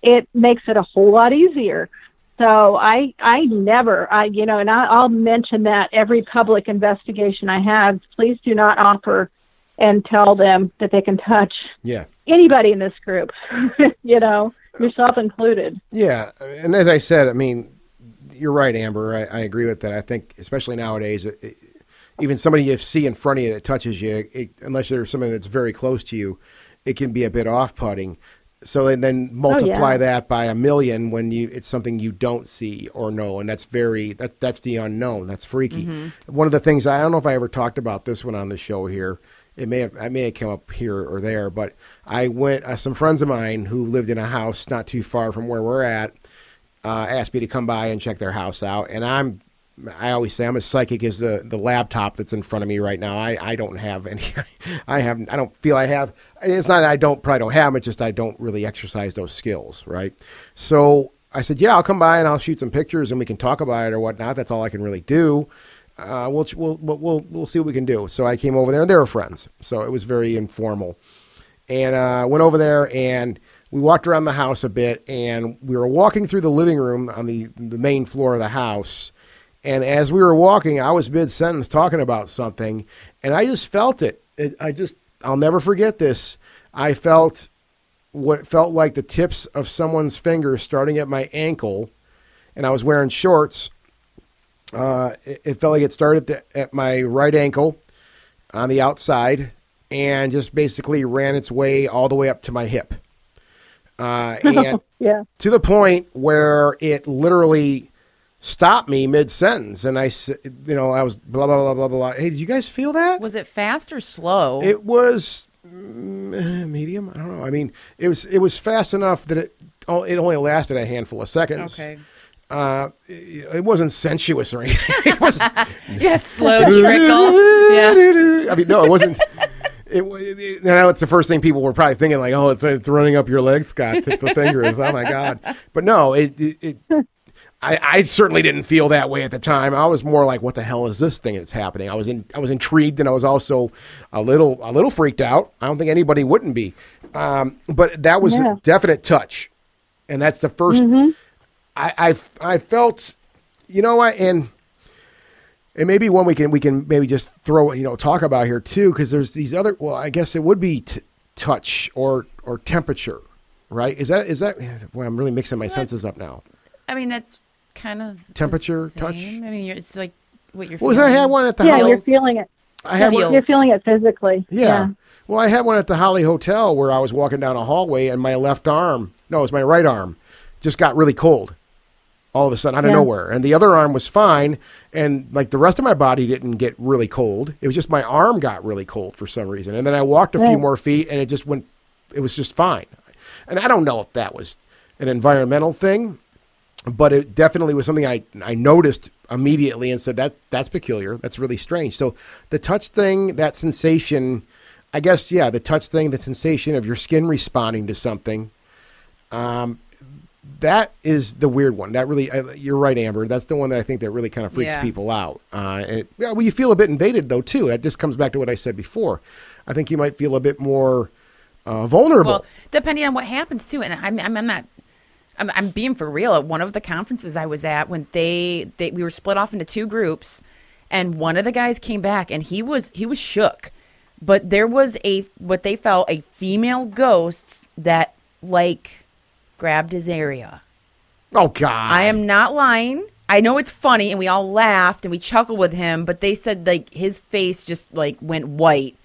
it makes it a whole lot easier. So I, I never, I, you know, and I, I'll mention that every public investigation I have. Please do not offer and tell them that they can touch yeah. anybody in this group. you know, uh, yourself included. Yeah, and as I said, I mean, you're right, Amber. I, I agree with that. I think, especially nowadays, it, it- even somebody you see in front of you that touches you, it, unless there's something that's very close to you, it can be a bit off-putting. So then, then multiply yeah. that by a million when you it's something you don't see or know, and that's very that that's the unknown. That's freaky. One of the things I don't know if I ever talked about this one on the show here. It may have I may have come up here or there, but I went. Uh, some friends of mine who lived in a house not too far from where we're at uh, asked me to come by and check their house out, and I'm. I always say I'm as psychic as the, the laptop that's in front of me right now. I, I don't have any. I have. I don't feel I have. It's not that I don't probably don't have them. It's just I don't really exercise those skills, right? So I said, yeah, I'll come by and I'll shoot some pictures and we can talk about it or whatnot. That's all I can really do. Uh, we'll, we'll we'll we'll see what we can do. So I came over there and they were friends. So it was very informal and uh, went over there and we walked around the house a bit and we were walking through the living room on the, the main floor of the house. And as we were walking i was mid-sentence talking about something and i just felt it, it i just i'll never forget this. I felt what felt like the tips of someone's fingers starting at my ankle and i was wearing shorts. Uh, it, it felt like it started at, the, at my right ankle on the outside and just basically ran its way all the way up to my hip. Uh, and Yeah. to the point where it literally stopped me mid sentence. And I said, you know, I was blah, blah, blah, blah, blah. Hey, did you guys feel that? Was it fast or slow? It was mm, medium. I don't know. I mean, it was, it was fast enough that it, oh, it only lasted a handful of seconds. okay. Uh, it, it wasn't sensuous or anything. it was, Yeah, slow trickle. Yeah. I mean, no, it wasn't. It, it, now it's the first thing people were probably thinking, like, "Oh, it's, it's running up your leg, Scott." Tip the fingers. Oh my god! But no, it. it, it I, I certainly didn't feel that way at the time. I was more like, "What the hell is this thing that's happening?" I was in, I was intrigued, and I was also a little, a little freaked out. I don't think anybody wouldn't be, um, but that was Yeah. a definite touch, and that's the 1st I, I, I felt, you know what, and and maybe one we can we can maybe just throw you know talk about here too because there's these other well I guess it would be t- touch or or temperature right is that is that well I'm really mixing my senses up now I mean, that's kind of the Temperature, touch? I mean, you're, it's like what you're well feeling. I had one at the Yeah, Holly, you're feeling it. I had one, You're feeling it physically. yeah. well I had one at the Holly Hotel where I was walking down a hallway and my left arm no it was my right arm just got really cold all of a sudden out of Yeah. nowhere. And the other arm was fine and like the rest of my body didn't get really cold. It was just my arm got really cold for some reason. And then i walked a few more feet and it just went it was just fine. And i don't know if that was an environmental thing but it definitely was something i i noticed immediately and said that that's peculiar. That's really strange. So the touch thing that sensation i guess yeah the touch thing the sensation of your skin responding to something um, that is the weird one. That really, I, you're right, Amber. That's the one that I think that really kind of freaks Yeah. people out. Uh, and it, yeah, well, you feel a bit invaded though too. That just comes back to what I said before. I think you might feel a bit more uh, vulnerable. Well, depending on what happens too, and I'm I'm, I'm not. I'm, I'm being for real. At one of the conferences I was at, when they, they we were split off into two groups, and one of the guys came back, and he was he was shook, but there was a what they felt a female ghost that like grabbed his area. oh God, I am not lying. I know it's funny, and we all laughed and we chuckled with him, but they said like his face just like went white,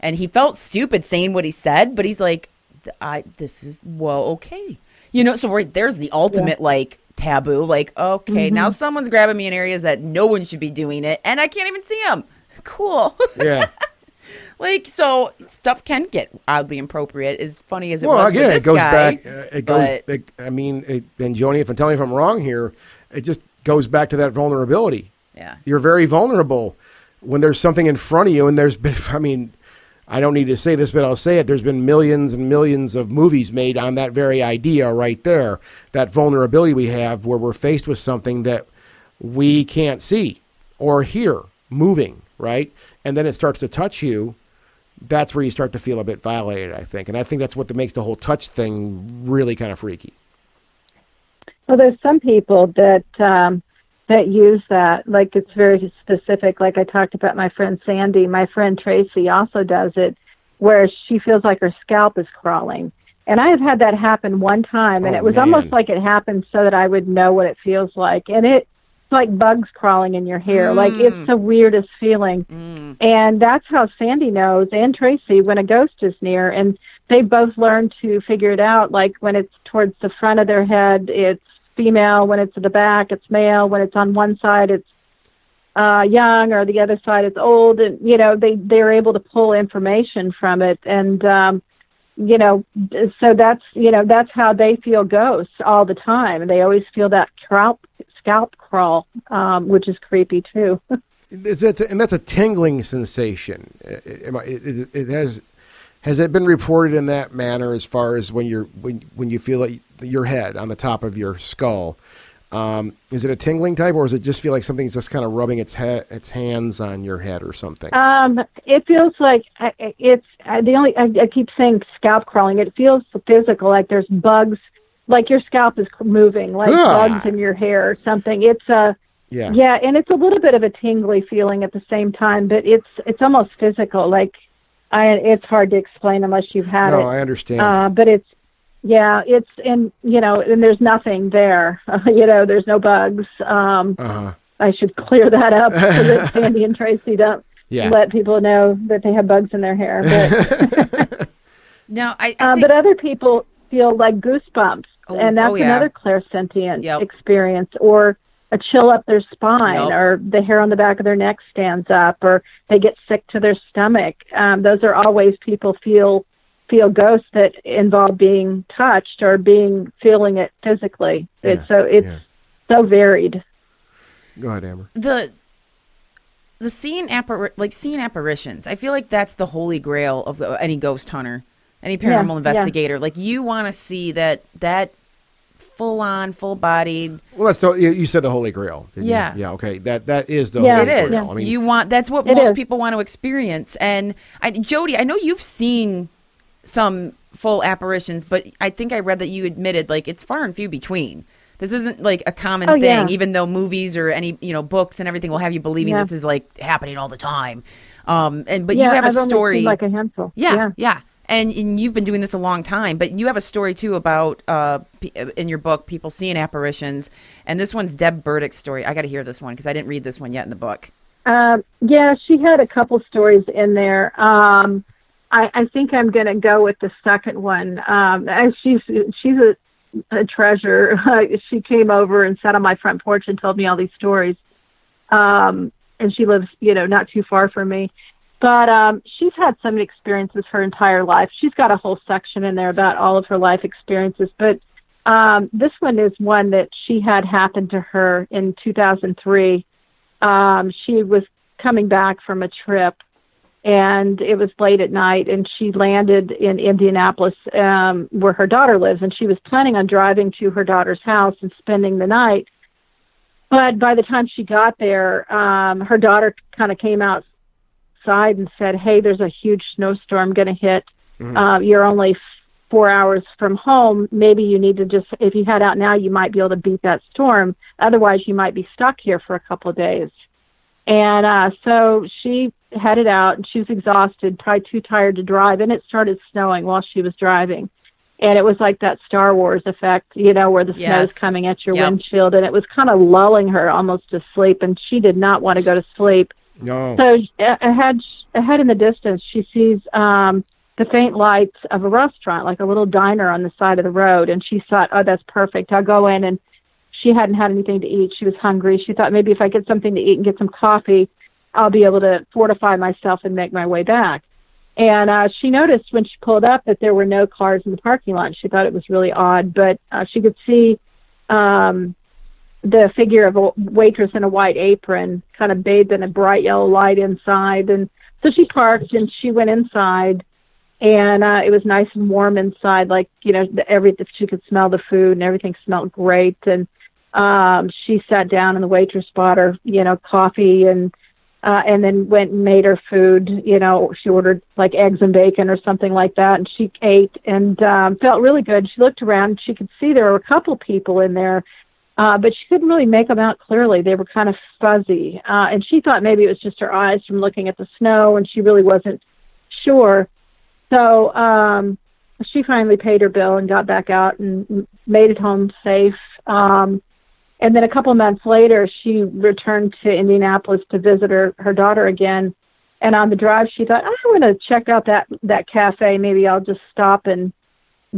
and he felt stupid saying what he said, but he's like, "I this is well okay," you know. So right there's the ultimate like taboo. Like, okay, now mm-hmm. someone's grabbing me in areas that no one should be doing it, and I can't even see him. Cool. Yeah. like so, stuff can get oddly inappropriate. As funny as it well, was again, with it goes guy, back. Uh, it goes. It, I mean, it, and Joni, if I'm telling you if I'm wrong here, it just goes back to that vulnerability. yeah. You're very vulnerable when there's something in front of you, and there's been. I mean, I don't need to say this, but I'll say it. There's been millions and millions of movies made on that very idea right there. That vulnerability we have, where we're faced with something that we can't see or hear moving, right? And then it starts to touch you. That's where you start to feel a bit violated, I think. And I think that's what makes the whole touch thing really kind of freaky. Well, there's some people that um, that use that, like it's very specific. Like I talked about my friend Sandy. My friend Tracy also does it, where she feels like her scalp is crawling. And I have had that happen one time, and Oh, it was man. almost like it happened so that I would know what it feels like. And it, like bugs crawling in your hair. Like it's the weirdest feeling. And that's how Sandy knows and Tracy when a ghost is near. And they both learn to figure it out. Like when it's towards the front of their head, it's female. When it's at the back, it's male. When it's on one side, it's uh, young, or the other side, it's old. And you know, they they're able to pull information from it. And um, you know, so that's you know that's how they feel ghosts all the time. And they always feel that scalp scalp crawl, um, which is creepy too. Is that, and that's a tingling sensation. Uh, It, it, it has has it been reported in that manner as far as when you're when when you feel like your head on the top of your skull? Um, is it a tingling type, or does it just feel like something's just kind of rubbing its head, its hands on your head or something? Um, it feels like it's I, the only. I, I keep saying scalp crawling. It feels physical, like there's bugs, like your scalp is moving, like Ah. bugs in your hair or something. It's a yeah, yeah, and it's a little bit of a tingly feeling at the same time, but it's it's almost physical. Like I, it's hard to explain unless you've had no, it. No, I understand. Uh, but it's yeah, it's and you know, and there's nothing there. you know, there's no bugs. Um, uh-huh. I should clear that up so that Sandy and Tracy don't Yeah. let people know that they have bugs in their hair. But Now I, I uh, think, but other people feel like goosebumps, Oh, and that's oh, yeah. another clairsentient Yep. experience, or a chill up their spine, Yep. or the hair on the back of their neck stands up, or they get sick to their stomach. Um, those are all ways people feel feel ghosts that involve being touched or being feeling it physically. It's so it's yeah. so varied. Go ahead, Amber. the the seeing appar- like seeing apparitions. I feel like that's the holy grail of any ghost hunter, any paranormal yeah. investigator. Like you want to see that that full on, full bodied. Well, that's the, you you said the Holy Grail. didn't you? Yeah. yeah. Okay, that that is the Yeah. Holy It is. Grail. I mean, you want that's what most is. people want to experience. And I, Joni, I know you've seen some full apparitions, but I think I read that you admitted like it's far and few between. This isn't like a common Oh, thing, yeah. even though movies or any you know books and everything will have you believing Yeah. this is like happening all the time. Um, and but yeah, you have I've a only story, seen like a handful. yeah, yeah. yeah. And, and you've been doing this a long time, but you have a story too about uh, in your book people seeing apparitions, and this one's Deb Burdick's story. I got to hear this one because I didn't read this one yet in the book. Um, yeah, she had a couple stories in there. Um, I, I think I'm going to go with the second one. Um, she's she's a, a treasure. she came over and sat on my front porch and told me all these stories. Um, and she lives, you know, not too far from me. But um, she's had some experiences her entire life. She's got a whole section in there about all of her life experiences. But um, this one is one that she had happen to her in 2003 um, she was coming back from a trip and it was late at night and she landed in Indianapolis um, where her daughter lives and she was planning on driving to her daughter's house and spending the night but by the time she got there um, her daughter kind of came outside and said hey there's a huge snowstorm going to hit uh, you're only four hours from home, maybe you need to just, if you head out now, you might be able to beat that storm. Otherwise, you might be stuck here for a couple of days. And uh, so she headed out, and she was exhausted, probably too tired to drive. And it started snowing while she was driving, and it was like that Star Wars effect, you know, where the snow's Yes. coming at your Yep. windshield, and it was kind of lulling her almost to sleep. And she did not want to go to sleep. No. So uh, ahead, ahead in the distance, she sees um, the faint lights of a restaurant, like a little diner on the side of the road, and she thought, "Oh, that's perfect. I'll go in." And she hadn't had anything to eat. She was hungry. She thought maybe if I get something to eat and get some coffee, I'll be able to fortify myself and make my way back. And uh, she noticed when she pulled up that there were no cars in the parking lot. She thought it was really odd, but uh, she could see um, the figure of a waitress in a white apron, kind of bathed in a bright yellow light inside. And so she parked and she went inside, and uh, it was nice and warm inside. Like you know, the, every she could smell the food and everything smelled great. And um, she sat down, and the waitress bought her, you know, coffee and. Uh, and then went and made her food. You know, she ordered like eggs and bacon or something like that, and she ate and um, felt really good. She looked around; and she could see there were a couple people in there, uh, but she couldn't really make them out clearly. They were kind of fuzzy, uh, and she thought maybe it was just her eyes from looking at the snow, and she really wasn't sure. So um, she finally paid her bill and got back out and made it home safe. Um, and then a couple months later, she returned to Indianapolis to visit her, her daughter again. And on the drive, she thought, I'm going to check out that that cafe. Maybe I'll just stop and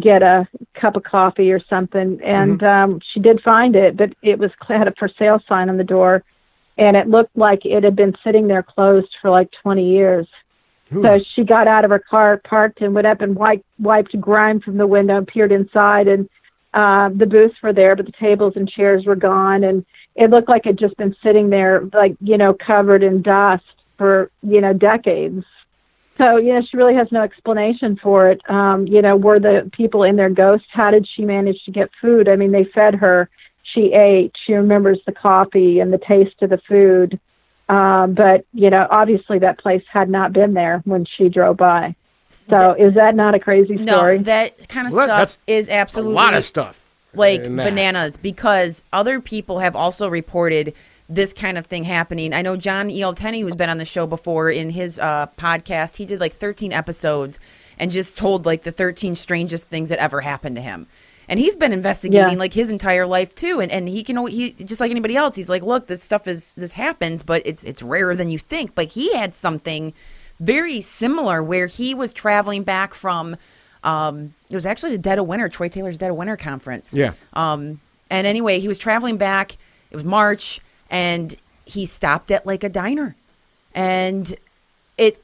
get a cup of coffee or something. And um, she did find it, but it was had a for sale sign on the door, and it looked like it had been sitting there closed for like 20 years. So she got out of her car, parked, and went up and wiped wiped grime from the window, and peered inside, and uh, the booths were there, but the tables and chairs were gone, and it looked like it'd just been sitting there, like you know, covered in dust for you know decades. So you know, she really has no explanation for it. Um, you know, were the people in their ghosts? How did she manage to get food? I mean, they fed her. She ate. She remembers the coffee and the taste of the food. Um, but you know, obviously that place had not been there when she drove by. So is that not a crazy story? No, story? that kind of Well, stuff is absolutely a lot of stuff. like bananas because other people have also reported this kind of thing happening. I know John E.L. Tenney, who's been on the show before in his uh, podcast, he did like 13 episodes and just told like the 13 strangest things that ever happened to him. And he's been investigating Yeah. like his entire life too, and, and he can al- he just like anybody else. He's like, look, this stuff is this happens, but it's it's rarer than you think. But he had something very similar where he was traveling back from. Um, it was actually the Dead of Winter, Troy Taylor's Dead of Winter conference. Yeah. Um, and anyway, he was traveling back. It was March, and he stopped at like a diner, and it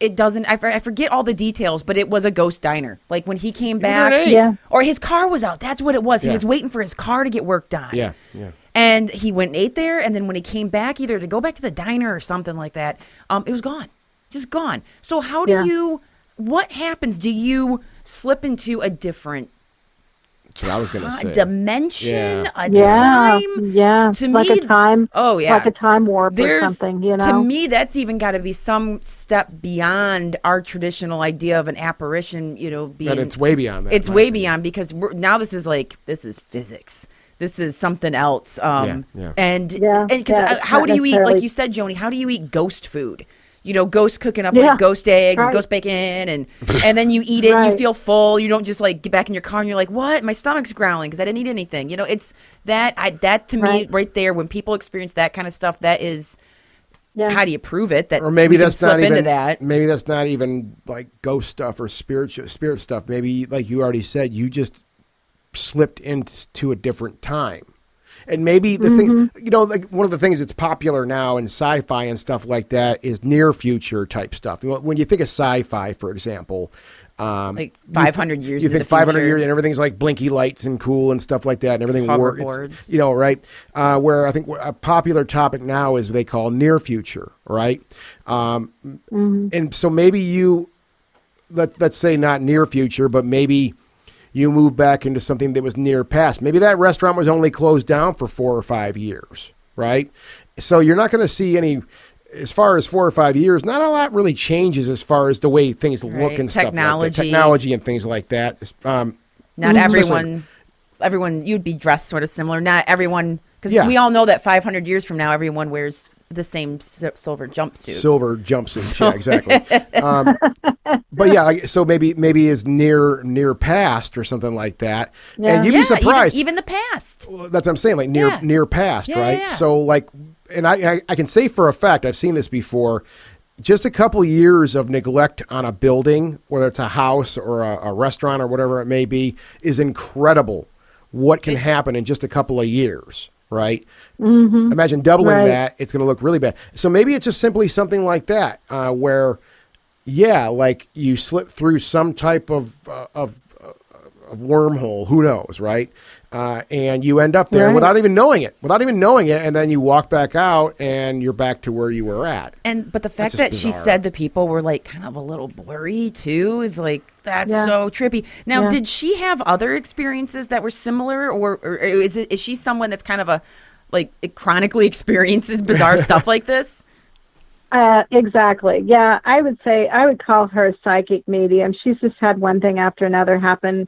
it doesn't. I, I forget all the details, but it was a ghost diner. Like when he came back, grenade. Yeah. or his car was out. That's what it was. He was waiting for his car to get worked on. Yeah, yeah. And he went and ate there, and then when he came back, either to go back to the diner or something like that, um, it was gone, just gone. So how do Yeah. you? What happens? Do you slip into a different That's what I was going to uh, say. dimension, Yeah. a yeah, time? yeah, To like me- a time. Oh yeah, like a time warp or something. You know, to me that's even got to be some step beyond our traditional idea of an apparition. You know, being But it's way beyond that. it's way opinion. beyond because we're, now this is like this is physics. This is something else. Um, Yeah, yeah. And Yeah, and because yeah, how do you eat? Like you said, Joni, how do you eat ghost food? You know, ghost cooking up Yeah, like ghost eggs and ghost bacon, and and then you eat it. You feel full. You don't just like get back in your car and you're like, "What? My stomach's growling because I didn't eat anything." You know, it's that. I that to me Right. right there when people experience that kind of stuff, that is yeah. how do you prove it? That Or maybe that's slip not even into that. maybe that's not even like ghost stuff or spirit spirit stuff. Maybe like you already said, you just slipped into a different time. And maybe the thing, you know, like one of the things that's popular now in sci-fi and stuff like that is near future type stuff. When you think of sci-fi, for example, um, Like you 500 years You think the 500 years, and everything's like blinky lights and cool and stuff like that, and everything works. You know, right? Uh, where I think a popular topic now is what they call near future, right? Um, And so maybe you, let let's say not near future, but maybe you move back into something that was near past. Maybe that restaurant was only closed down for four or five years, right? So you're not going to see any as far as four or five years, not a lot really changes as far as the way things look Right. and stuff like. Technology. Technology and things like that. Um, Not everyone, everyone, you'd be dressed sort of similar. Not everyone, because Yeah. we all know that 500 years from now, everyone wears the same silver jumpsuit. silver jumpsuit. Yeah, exactly. um, but yeah, so maybe maybe is near near past or something like that. And you'd yeah, be surprised. Even, even the past. Well, that's what I'm saying, like near Yeah. near past, Yeah, right? yeah. So like, and I, I I can say for a fact I've seen this before. Just a couple years of neglect on a building, whether it's a house or a, a restaurant or whatever it may be, is incredible. What can happen in just a couple of years, right? Mm-hmm. Imagine doubling Right. that; it's going to look really bad. So maybe it's just simply something like that, uh, where, yeah, like you slip through some type of uh, of of wormhole. Who knows, right? Uh, and you end up there Right. without even knowing it, without even knowing it, and then you walk back out, and you're back to where you were at. And but the fact just that she said the people were like kind of a little blurry too is like that's Yeah. so trippy. Now, Yeah. did she have other experiences that were similar, or, or is it is she someone that's kind of a like chronically experiences bizarre stuff like this? Uh, exactly. Yeah, I would say I would call her a psychic medium. She's just had one thing after another happen,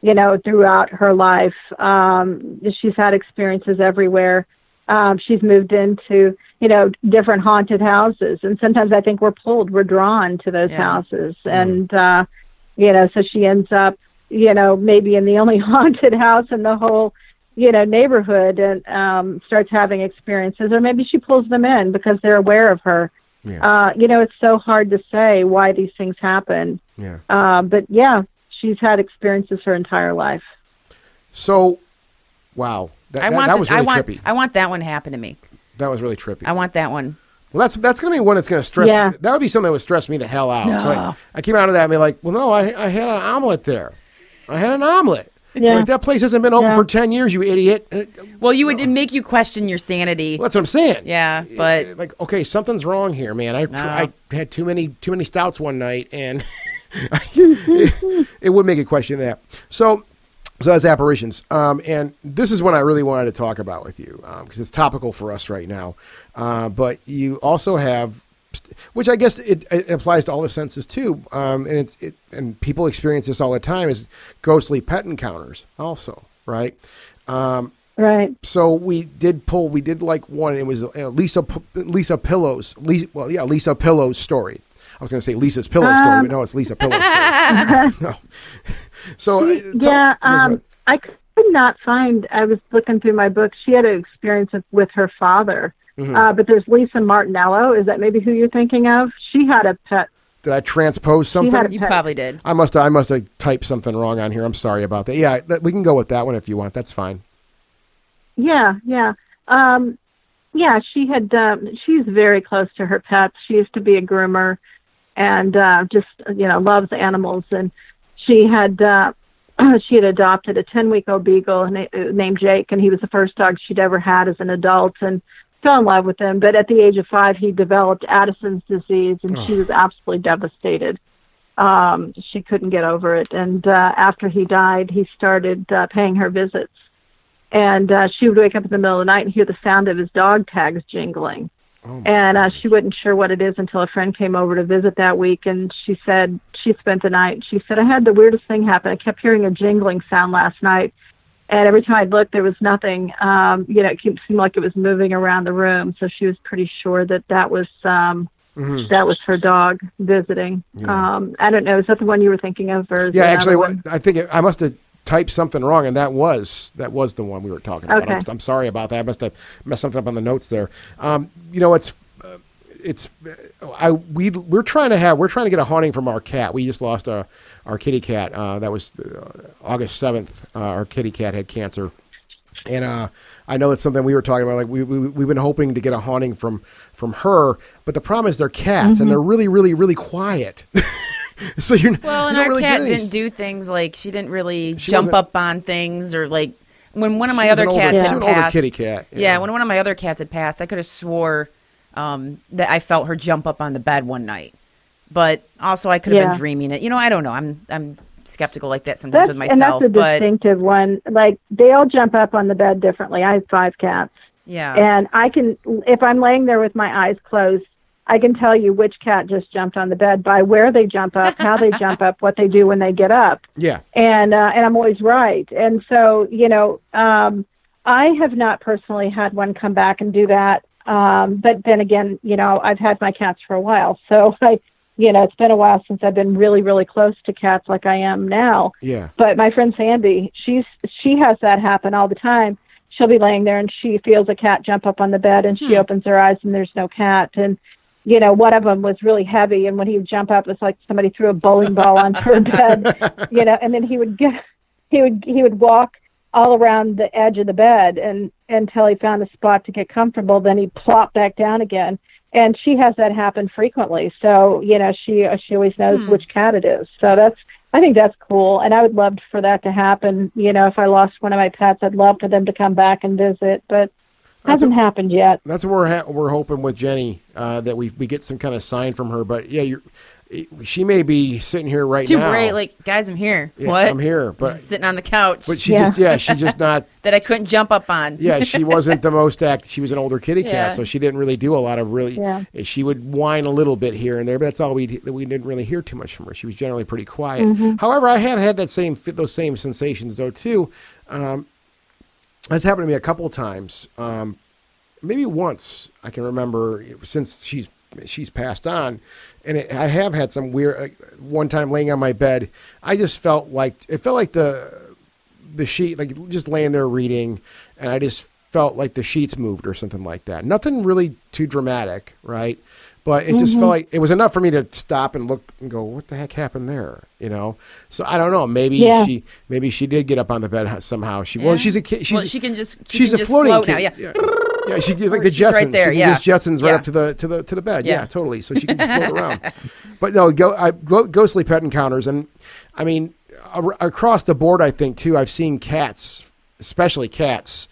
you know, throughout her life. Um, she's had experiences everywhere. Um, she's moved into, you know, different haunted houses, and sometimes I think we're pulled, we're drawn to those Yeah. houses, and uh, you know, so she ends up, you know, maybe in the only haunted house in the whole you know neighborhood and um starts having experiences or maybe she pulls them in because they're aware of her Yeah. uh you know it's so hard to say why these things happen Yeah. uh, but yeah she's had experiences her entire life So, wow, that, I that, want that th- was really I want trippy. I want that one to happen to me. that was really trippy. I want that one. well, that's that's gonna be one that's gonna stress. Yeah. That would be something that would stress me the hell out. So I, I came out of that and be like, well, no, I I had an omelet there. I had an omelet. Yeah. Like, that place hasn't been open Yeah. for ten years, you idiot. Uh, Well, you would make you question your sanity. Well, that's what I'm saying. Yeah, but like okay, something's wrong here, man. I tr- No. I had too many too many stouts one night, and it, it would make a question that. So, so that's apparitions, um, and this is what I really wanted to talk about with you because it's topical for us right now. Uh, but you also have, which I guess it, it applies to all the senses too, um, and it's it, and people experience this all the time is ghostly pet encounters also, right? Um, right so we did pull we did like one it was lisa lisa pillows lisa, well yeah lisa pillows story i was going to say lisa's pillow story but no it's lisa pillow story. No. so uh, tell- yeah um ahead. i could not find i was looking through my book she had an experience with- with her father. Mm-hmm. uh, but there's lisa martinello. Is that maybe who you're thinking of? She had a pet. Did i transpose something? you probably did. i must i must have typed something wrong on here. I'm sorry about that. Yeah that, we can go with that one if you want. That's fine. Yeah, yeah. Um yeah, she had um she's very close to her pets. She used to be a groomer and uh just you know, loves animals. And she had uh she had adopted a 10-week-old beagle named Jake and he was the first dog she'd ever had as an adult and fell in love with him, but at the age of 5 he developed Addison's disease and she was absolutely devastated. Um she couldn't get over it. And uh after he died, he started uh, paying her visits. And uh, she would wake up in the middle of the night and hear the sound of his dog tags jingling. And uh, she wasn't sure what it is until a friend came over to visit that week, and she said she spent the night. She said I had the weirdest thing happen. I kept hearing a jingling sound last night, and every time I'd look, there was nothing. Um, you know, it seemed like it was moving around the room. So she was pretty sure that that was um, that was her dog visiting. Um, I don't know. Is that the one you were thinking of, or yeah actually what- i think it, i must have typed something wrong and that was that was the one we were talking about Okay. I'm, I'm sorry about that i must have messed something up on the notes there um, you know it's uh, it's I we we're trying to have we're trying to get a haunting from our cat. We just lost a our kitty cat. Uh, that was uh, August seventh. Uh, our kitty cat had cancer, and uh, I know it's something we were talking about. Like we, we we've been hoping to get a haunting from from her, but the problem is they're cats Mm-hmm. and they're really really really quiet. so you're Well, and you don't our really cat get didn't do things like she didn't really She jump up on things or like when one of my She was other an older- cats she had was an older passed. kitty cat, Yeah. yeah. when one of my other cats had passed, I could have swore um, that I felt her jump up on the bed one night. But also, I could have Yeah. been dreaming it. You know, I don't know. I'm I'm skeptical like that sometimes That's, with and myself. that's a but distinctive one. Like they all jump up on the bed differently. I have five cats, yeah, and I can, if I'm laying there with my eyes closed, I can tell you which cat just jumped on the bed by where they jump up, how they jump up, what they do when they get up Yeah. and uh, and I'm always right. And so you know, um, I have not personally had one come back and do that. Um, but then again, you know, I've had my cats for a while, so I, you know, it's been a while since I've been really, really close to cats like I am now. Yeah. But my friend Sandy, she's she has that happen all the time. She'll be laying there and she feels a cat jump up on the bed and she opens her eyes and there's no cat and you know one of them was really heavy and when he would jump up it's like somebody threw a bowling ball onto her bed you know and then he would get he would he would walk all around the edge of the bed and until he found a spot to get comfortable then he'd plop back down again and she has that happen frequently so you know she she always knows hmm. which cat it is so that's I think that's cool, and I would love for that to happen. You know, if I lost one of my pets, I'd love for them to come back and visit, but hasn't happened yet. That's what we're ha- we're hoping with Jenny uh, that we we get some kind of sign from her. But yeah, you're, she may be sitting here right Too now. great. Like, guys, I'm here. Yeah, what? I'm here, but sitting on the couch but she Yeah. just yeah she's just not that I couldn't jump up on. yeah she wasn't the most act. She was an older kitty cat, Yeah. so she didn't really do a lot of really. Yeah. She would whine a little bit here and there, but that's all we we didn't really hear too much from her. She was generally pretty quiet. Mm-hmm. However, I have had that same those same sensations though too. Um, that's happened to me a couple times. Um, maybe once I can remember since she's she's passed on, and it, I have had some weird. Like, one time laying on my bed, I just felt like it felt like the the sheet like just laying there reading, and I just felt like the sheets moved or something like that. Nothing really too dramatic, right? But it just felt mm-hmm. like it was enough for me to stop and look and go, "What the heck happened there?" You know. So I don't know. Maybe Yeah. she maybe she did get up on the bed somehow. She well, Yeah. she's a kid. She's well, she can just she she's can a just floating float kid. now. Yeah. yeah. Yeah, she like the She's right Jetsons. there, she yeah. just Jetsons right Yeah. up to the to the to the bed. Yeah, Yeah. totally. So she can just float around. But no, go, I, go, ghostly pet encounters, and I mean across the board, I think too. I've seen cats, especially cats.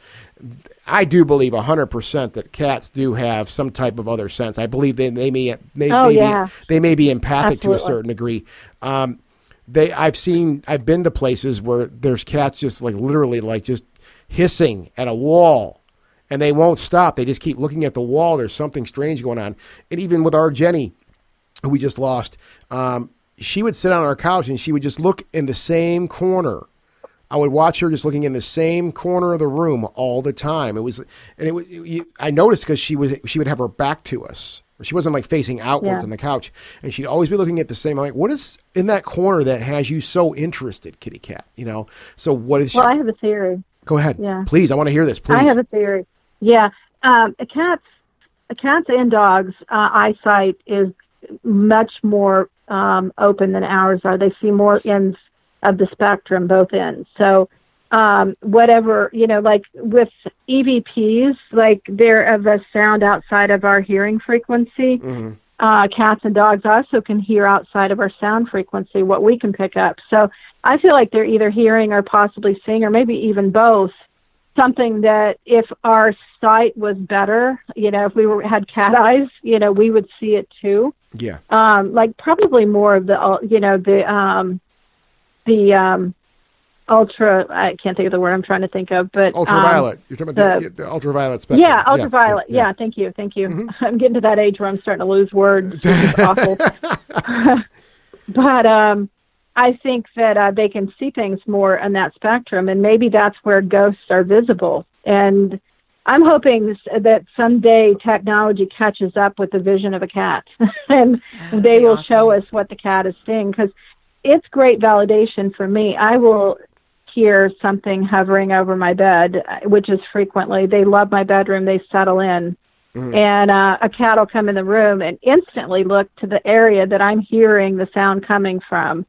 I do believe hundred percent that cats do have some type of other sense. I believe they they may they, Oh, may yeah. be, they may be empathic to a certain degree. Um, they I've seen I've been to places where there's cats just like literally like just hissing at a wall and they won't stop. They just keep looking at the wall. There's something strange going on. And even with our Jenny, who we just lost, um, she would sit on our couch and she would just look in the same corner. I would watch her just looking in the same corner of the room all the time. It was, and it was. I noticed because she was, she would have her back to us. She wasn't like facing outwards Yeah. on the couch, and she'd always be looking at the same. I'm like, what is in that corner that has you so interested, kitty cat? You know. So what is? She, Well, I have a theory. go ahead, yeah. please. I want to hear this. Please. I have a theory. Yeah, um, cat's cat's and dogs' uh, eyesight is much more um, open than ours are. They see more ends of the spectrum, both ends. So, um, whatever you know, like with EVPs, like they're of a sound outside of our hearing frequency. Mm-hmm. Uh, cats and dogs also can hear outside of our sound frequency what we can pick up. So I feel like they're either hearing or possibly seeing, or maybe even both something that if our sight was better, you know, if we were had cat eyes, you know, we would see it too. yeah. Um, like probably more of the, uh, you know, the um, the um, ultra. I can't think of the word I'm trying to think of, but um, Ultraviolet. You're talking about the, the- the ultraviolet spectrum. yeah, ultraviolet. Yeah, thank you, thank you. Mm-hmm. I'm getting to that age where I'm starting to lose words. Which is awful. but um, I think that uh, they can see things more in that spectrum, and maybe that's where ghosts are visible. And I'm hoping s- that someday technology catches up with the vision of a cat, and they be will show us what the cat is seeing. Because it's great validation for me. I will hear something hovering over my bed, uh, which is frequently. They love my bedroom. They settle in. And uh, a cat will come in the room and instantly look to the area that I'm hearing the sound coming from.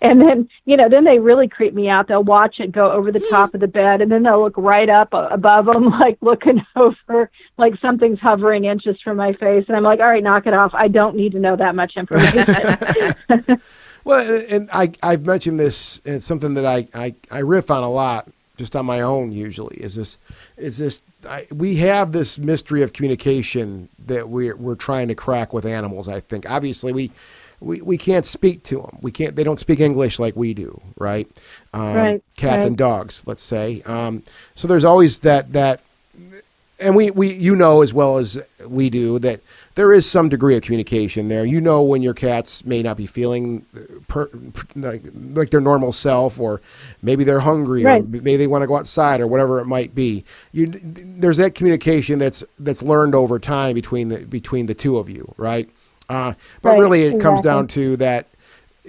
And then, you know, then they really creep me out. They'll watch it go over the top of the bed, and then they'll look right up above them, like looking over, like something's hovering inches from my face. And I'm like, all right, knock it off. I don't need to know that much information. Well, and I I've mentioned this, and it's something that I, I, I riff on a lot, just on my own. Usually, is this is this I, we have this mystery of communication that we're we're trying to crack with animals. I think obviously we. We, we can't speak to them. We can't. They don't speak English like we do, right? Um, Right, Cats right. and dogs, let's say. Um, so there's always that that and we, we you know as well as we do that there is some degree of communication there. You know when your cats may not be feeling per, per- like, like their normal self, or maybe they're hungry, or Right. maybe they want to go outside, or whatever it might be. You there's that communication that's that's learned over time between the between the two of you, right? Uh, but Right, really, it comes down to that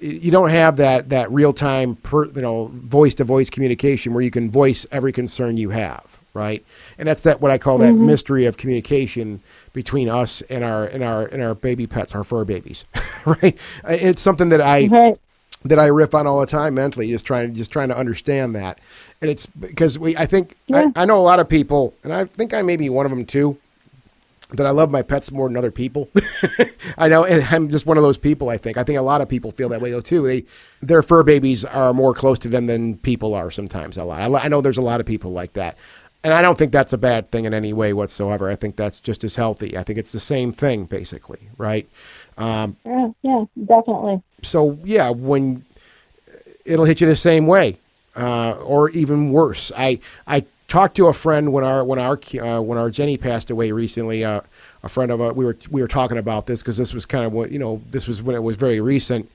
you don't have that that real time per, you know voice to voice communication where you can voice every concern you have right and that's that what i call that mm-hmm. mystery of communication between us and our and our and our baby pets our fur babies right it's something that i Right. that I riff on all the time mentally, just trying just trying to understand that. And it's because we I think Yeah. I, I know a lot of people, and I think I may be one of them too, that I love my pets more than other people. I know, and I'm just one of those people. I think I think a lot of people feel that way though too. They their fur babies are more close to them than people are sometimes. A lot. I, I know there's a lot of people like that. And I don't think that's a bad thing in any way whatsoever. I think that's just as healthy. I think it's the same thing, basically, right? Um, Yeah, yeah, definitely. so yeah, when it'll hit you the same way, uh, or even worse. I I talked to a friend when our when our uh, when our Jenny passed away recently. Uh, a friend of a we were we were talking about this because this was kind of what you know this was when it was very recent,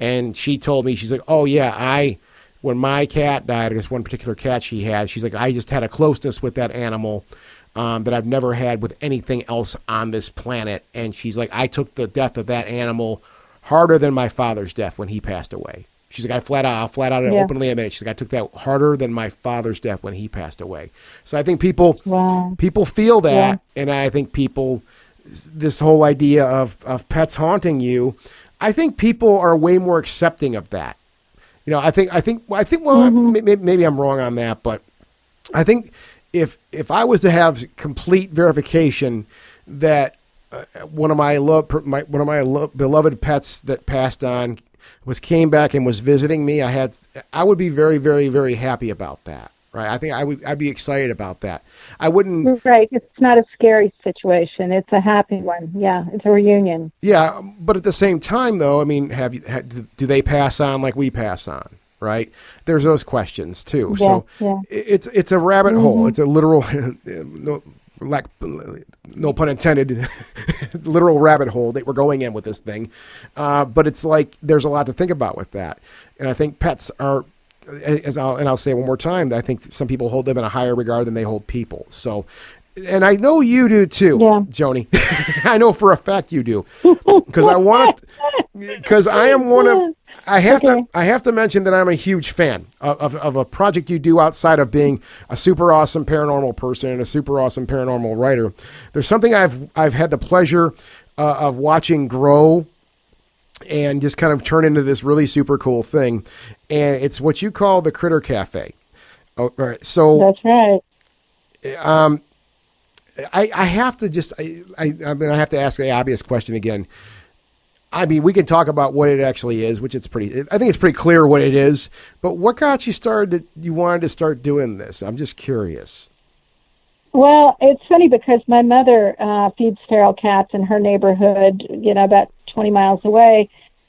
and she told me she's like, oh yeah, I when my cat died, this one particular cat she had, she's like, I just had a closeness with that animal. Um, that I've never had with anything else on this planet. And she's like, I took the death of that animal harder than my father's death when he passed away. She's like, I flat out, I'll flat out and Yeah. openly admit it. She's like, I took that harder than my father's death when he passed away. So I think people, Wow. people feel that, and I think people, this whole idea of of pets haunting you, I think people are way more accepting of that. You know, I think, I think, I think, well, may- may- maybe I'm wrong on that, but I think if if I was to have complete verification that uh, one of my love my one of my lo- beloved pets that passed on was came back and was visiting me, I had I would be very very very happy about that. Right? I think I would I'd be excited about that. I wouldn't Right. It's not a scary situation. It's a happy one. Yeah, it's a reunion. Yeah, but at the same time, though, I mean, have you do they pass on like we pass on? Right? There's those questions too. so Yeah, yeah. it's it's a rabbit hole. It's a literal no lack no pun intended literal rabbit hole that we're going in with this thing. Uh, but it's like there's a lot to think about with that, and I think pets are. As I'll, and I'll say it one more time, I think some people hold them in a higher regard than they hold people. So, and I know you do too, Yeah. Joni. I know for a fact you do, because I want to, because I am one of. I have Okay. to. I have to mention that I'm a huge fan of, of, of a project you do outside of being a super awesome paranormal person and a super awesome paranormal writer. There's something I've I've had the pleasure uh, of watching grow and just kind of turn into this really super cool thing, and it's what you call the Critter Cafe. Oh, all right. So That's right. Um, I, I have to just I, I I mean I have to ask the obvious question again. I mean, we can talk about what it actually is, which it's pretty. I think it's pretty clear what it is. But what got you started? You wanted to start doing this. I'm just curious. Well, it's funny because my mother uh, feeds feral cats in her neighborhood, you know, about 20 miles away.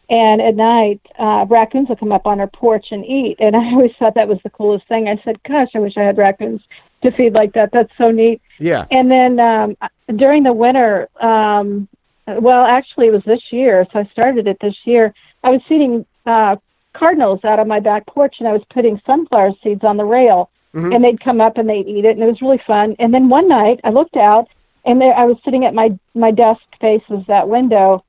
And at night, uh, raccoons will come up on her porch and eat. And I always thought that was the coolest thing. I said, gosh, I wish I had raccoons to feed like that. That's so neat. Yeah. And then um, during the winter, um, well, actually, it was this year, so I started it this year. I was feeding uh, cardinals out on my back porch, and I was putting sunflower seeds on the rail, and they'd come up and they'd eat it, and it was really fun. And then one night, I looked out, and there I was sitting at my my desk faces that window,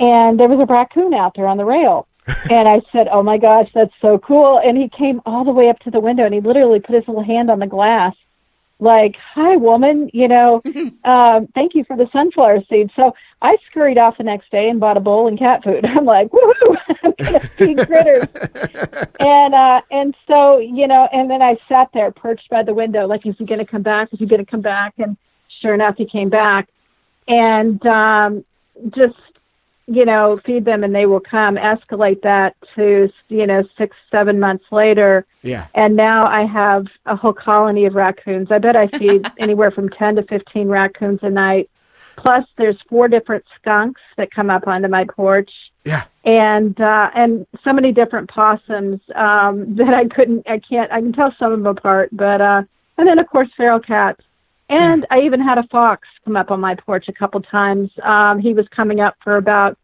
and there was a raccoon out there on the rail. and I said, "Oh my gosh, that's so cool!" And he came all the way up to the window, and he literally put his little hand on the glass like, "Hi, woman, you know, um, thank you for the sunflower seed." So I scurried off the next day and bought a bowl and cat food. I'm like, "Woohoo! I'm gonna feed critters." and uh, and so you know, and then I sat there perched by the window, like, "Is he gonna come back? Is he gonna come back?" And sure enough, he came back, and um, just you know, feed them and they will come. Escalate that to you know six, seven months later Yeah. and now I have a whole colony of raccoons. I bet I feed anywhere from 10 to 15 raccoons a night. Plus, there's four different skunks that come up onto my porch, Yeah. and uh, and so many different possums um, that I couldn't, I can't, I can tell some of them apart. But uh, and then of course feral cats, And I even had a fox come up on my porch a couple times. Um, he was coming up for about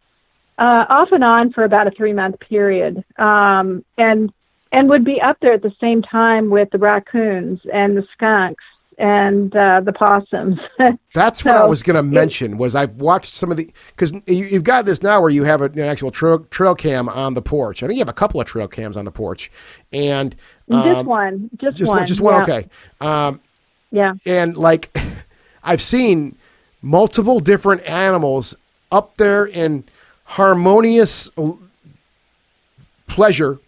uh, off and on for about a three month period, um, and and would be up there at the same time with the raccoons and the skunks and uh, the possums. That's what I was going to mention. Was I've watched some of the because you, you've got this now where you have a, an actual trail, trail cam on the porch. I think you have a couple of trail cams on the porch, and just um, one, just, just one, just one. yeah. Okay, um, Yeah, and like I've seen multiple different animals up there in harmonious pleasure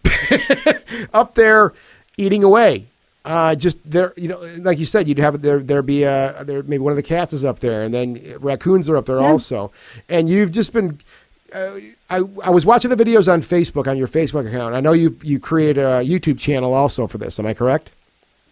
up there eating away. Uh, just there, you know, like you said, you'd have there there be a there maybe one of the cats is up there, and then raccoons are up there also, and you've just been. Uh, I I was watching the videos on Facebook on your Facebook account. I know you you created a YouTube channel also for this. Am I correct?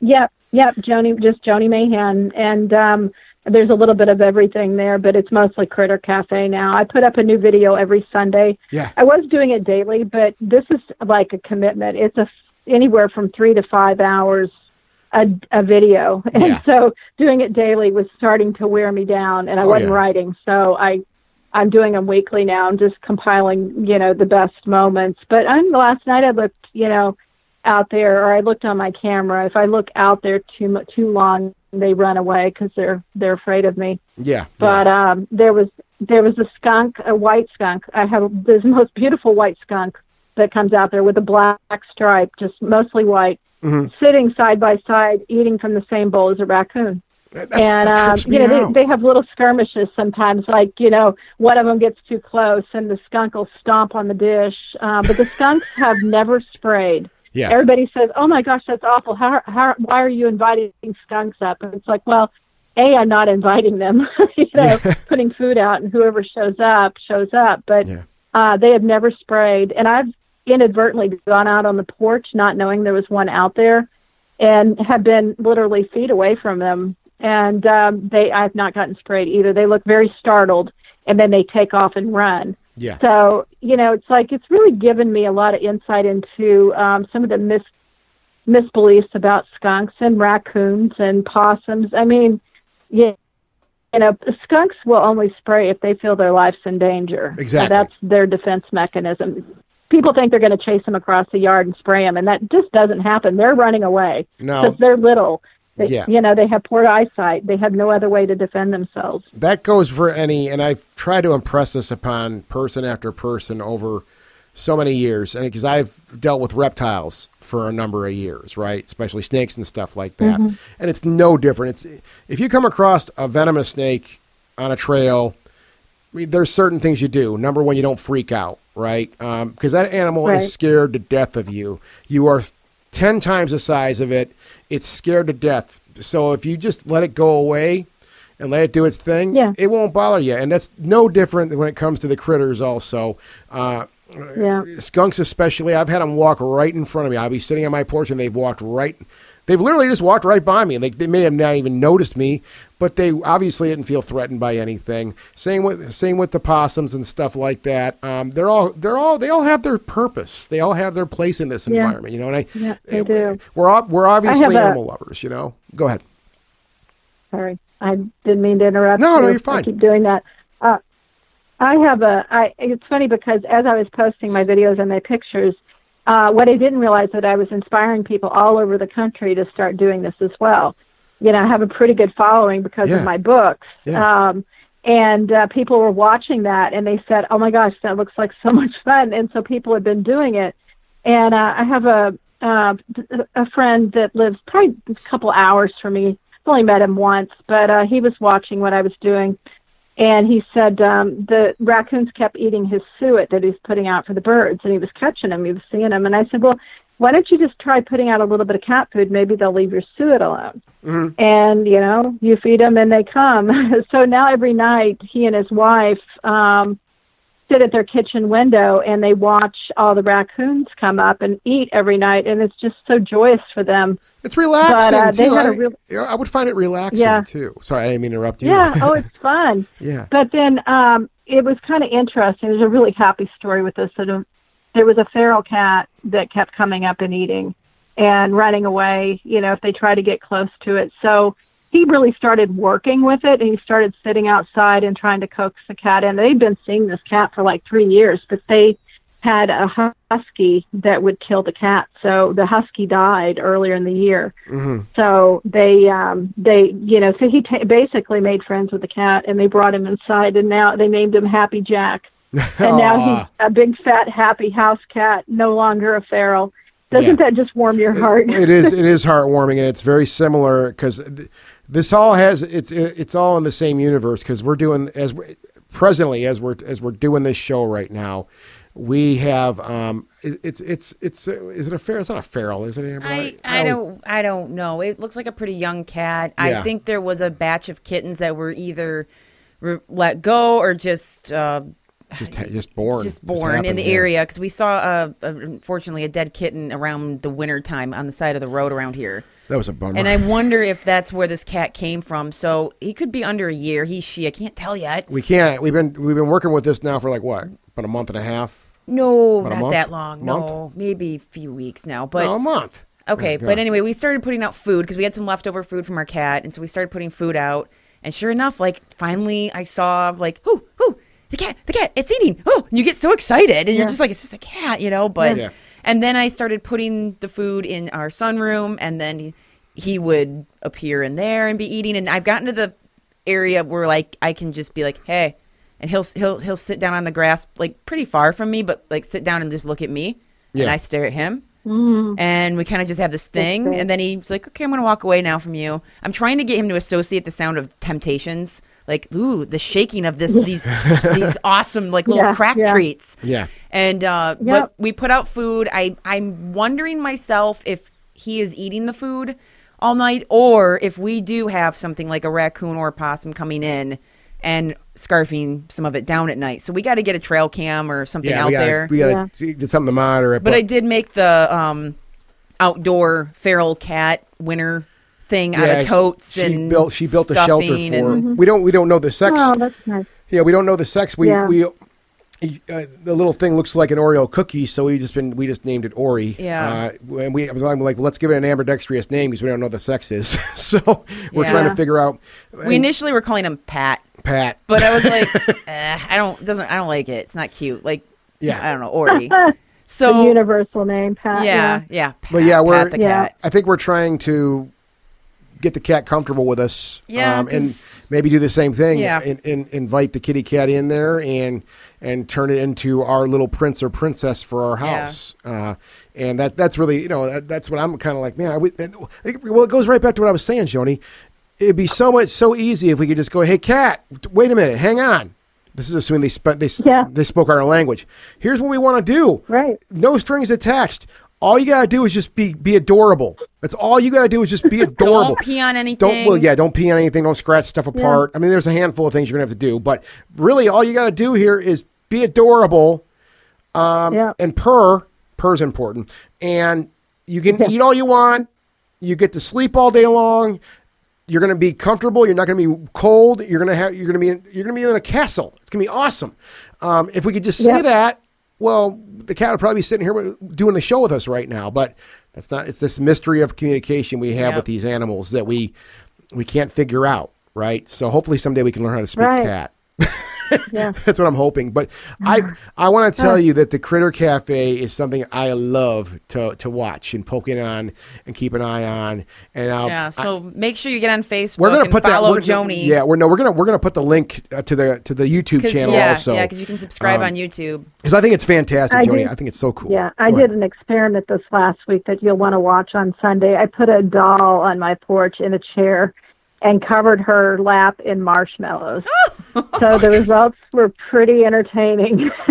Yep, yep, Joni, just Joni Mayhan, and um, there's a little bit of everything there, but it's mostly Critter Cafe now. I put up a new video every Sunday. Yeah. I was doing it daily, but this is like a commitment. It's a anywhere from three to five hours a, a video, and Yeah. so doing it daily was starting to wear me down, and I Oh, wasn't yeah. writing, so I. I'm doing them weekly now. I'm just compiling, you know, the best moments. But I'm, last night I looked, you know, out there, or I looked on my camera. If I look out there too mu- too long, they run away because they're they're afraid of me. Yeah. But um, there was there was a skunk, a white skunk. I have this most beautiful white skunk that comes out there with a black stripe, just mostly white, Mhm. sitting side by side, eating from the same bowl as a raccoon That's, and um, you know out. they, they have little skirmishes sometimes like you know one of them gets too close and the skunk will stomp on the dish um, but the skunks have never sprayed yeah. everybody says oh my gosh that's awful how, how why are you inviting skunks up and it's like well a i'm not inviting them you know putting food out and whoever shows up shows up but Yeah. uh, they have never sprayed and i've inadvertently gone out on the porch not knowing there was one out there and have been literally feet away from them and um, they I've not gotten sprayed either. They look very startled, and then they take off and run. Yeah. So you know, it's like it's really given me a lot of insight into um, some of the mis misbeliefs about skunks and raccoons and possums. I mean, yeah. You know, skunks will only spray if they feel their life's in danger. So Exactly. that's their defense mechanism. People think they're going to chase them across the yard and spray them, and that just doesn't happen. They're running away No. because they're little. They, Yeah. You know, they have poor eyesight. They have no other way to defend themselves. that goes for any, and I've tried to impress this upon person after person over so many years, and because I've dealt with reptiles for a number of years, right? Especially snakes and stuff like that, mm-hmm. and it's no different. It's if you come across a venomous snake on a trail, I mean, there's certain things you do. Number one, you don't freak out, right? Um, because that animal Right. is scared to death of you. You are 10 times the size of it. It's scared to death. So if you just let it go away and let it do its thing, Yeah. it won't bother you. And that's no different when it comes to the critters, also. Uh, Yeah. skunks, especially, I've had them walk right in front of me. I'll be sitting on my porch and they've walked right. They've literally just walked right by me. They, they may have not even noticed me, but they obviously didn't feel threatened by anything. Same with same with the possums and stuff like that. Um, they're all they're all they all have their purpose. They all have their place in this Yeah. environment. You know, and I Yeah, they eh, do. we're we're obviously a- animal lovers. You know, go ahead. Sorry, I didn't mean to interrupt. No, you. no, you're fine. I keep doing that. Uh, I have a. I. It's funny because as I was posting my videos and my pictures, uh, what I didn't realize that I was inspiring people all over the country to start doing this as well. You know, I have a pretty good following because Yeah. of my books. Yeah. Um, and uh, people were watching that and they said, "Oh my gosh, that looks like so much fun!" And so people have been doing it. And uh, I have a uh, a friend that lives probably a couple hours from me. I've only met him once, but uh, he was watching what I was doing, and he said um, the raccoons kept eating his suet that he's putting out for the birds, and he was catching them. He was seeing them, and I said, "Well, why don't you just try putting out a little bit of cat food? Maybe they'll leave your suet alone." And you know, you feed them, and they come. so now every night, he and his wife. Um, sit at their kitchen window and they watch all the raccoons come up and eat every night and it's just so joyous for them It's relaxing But, uh, too. I, real- I would find it relaxing Yeah. too. Sorry, I didn't mean to interrupt you. yeah oh it's fun yeah. but then um it was kind of interesting there's a really happy story with this that um, there was a feral cat that kept coming up and eating and running away you know if they try to get close to it so he really started working with it. And he started sitting outside and trying to coax the cat in. They'd been seeing this cat for like three years, but they had a husky that would kill the cat. So the husky died earlier in the year. Mm-hmm. So they, um, they, you know, so he ta basically made friends with the cat, and they brought him inside, and now they named him Happy Jack, and now he's a big fat happy house cat, no longer a feral. Doesn't Yeah. that just warm your heart? it is it is heartwarming and it's very similar because th- this all has it's it's all in the same universe because we're doing as we presently as we're as we're doing this show right now we have um it, it's it's it's is it a feral it's not a feral is it Amber? I, I always- don't I don't know. It looks like a pretty young cat. Yeah. I think there was a batch of kittens that were either re- let go or just uh, just just born just born in happened, the yeah. area because we saw uh, uh, unfortunately a dead kitten around the winter time on the side of the road around here. that was a bummer And I wonder if that's where this cat came from. So he could be under a year. He, she, I can't tell yet. we can't we've been we've been working with this now for like what about a month and a half No, About a not month? that long. Month? No, maybe a few weeks now. But no, a month Okay, but anyway, we started putting out food because we had some leftover food from our cat, and so we started putting food out. And sure enough, like finally, I saw like, whoo, whoo, the cat, the cat, it's eating. Oh, and you get so excited, and you're just like, it's just a cat, you know. But Yeah. and then I started putting the food in our sunroom, and then he, he would appear in there and be eating. And I've gotten to the area where like I can just be like, hey, and he'll he'll he'll sit down on the grass like pretty far from me, but like sit down and just look at me, and I stare at him. And we kind of just have this thing. and then he's like okay i'm gonna walk away now from you. I'm trying to get him to associate the sound of temptations. Like ooh the shaking of this these these awesome like little Yeah, crack yeah. treats. Yeah. and uh but we put out food. I i'm wondering myself if he is eating the food all night or if we do have something like a raccoon or a possum coming in and scarfing some of it down at night so we got to get a trail cam or something yeah out we gotta, there we gotta Yeah. get something to monitor it but I did make the um, outdoor feral cat winter thing out of totes she and built she built a shelter for stuffing and- we don't we don't know the sex oh, that's nice. Yeah, we don't know the sex. We Yeah. we uh, the little thing looks like an Oreo cookie, so we just been we just named it Ori. Yeah. Uh, and we I was like, well, let's give it an ambidextrous name because we don't know what the sex is. so we're trying to figure out. We initially were calling him Pat, Pat. but I was like, eh, I don't doesn't I don't like it. It's not cute. Like, Yeah. I don't know, Ori. the So universal name, Pat. yeah, yeah, Pat, But yeah, we're- Pat the Yeah. cat. I think we're trying to get the cat comfortable with us. um, Yeah, and 'cause- maybe do the same thing. Yeah. And, and invite the kitty cat in there and and turn it into our little prince or princess for our Yeah. house. Uh, and that that's really you know that, that's what I'm kind of like. Man, I would, and, well, it goes right back to what I was saying, Joni. It'd be so much so easy if we could just go, hey, cat, wait a minute, hang on. This is assuming they sp- they Yeah. they spoke our language. Here's what we want to do Right. no strings attached. All you gotta do is just be be adorable. That's all you gotta do is just be adorable. Don't pee on anything. Don't well, yeah, don't pee on anything. Don't scratch stuff apart. I mean, there's a handful of things you're gonna have to do, but really, all you gotta do here is be adorable Um, yeah. and purr. Purr's important, and you can eat all you want. You get to sleep all day long. You're going to be comfortable. You're not going to be cold. You're going to have. You're going to be. In, you're going to be in a castle. It's going to be awesome. Um, if we could just say Yep. that, well, the cat would probably be sitting here doing the show with us right now. But that's not. It's this mystery of communication we have Yep. with these animals that we we can't figure out. Right. So hopefully someday we can learn how to speak Right. cat. Yeah. That's what I'm hoping. But I I want to tell you that the Critter Cafe is something I love to to watch and poke in on and keep an eye on. And I'll, Yeah, so make sure you get on Facebook we're gonna and put that. follow we're gonna- Joni. Yeah, we're no, we're gonna we're gonna put the link uh, to the to the YouTube 'Cause- channel yeah, also. yeah, because you can subscribe Um, on YouTube. Because I think it's fantastic, I Joni. did- I think it's so cool. Yeah, I Go did ahead. an experiment this last week that you'll want to watch on Sunday. I put a doll on my porch in a chair and covered her lap in marshmallows. so the results were pretty entertaining.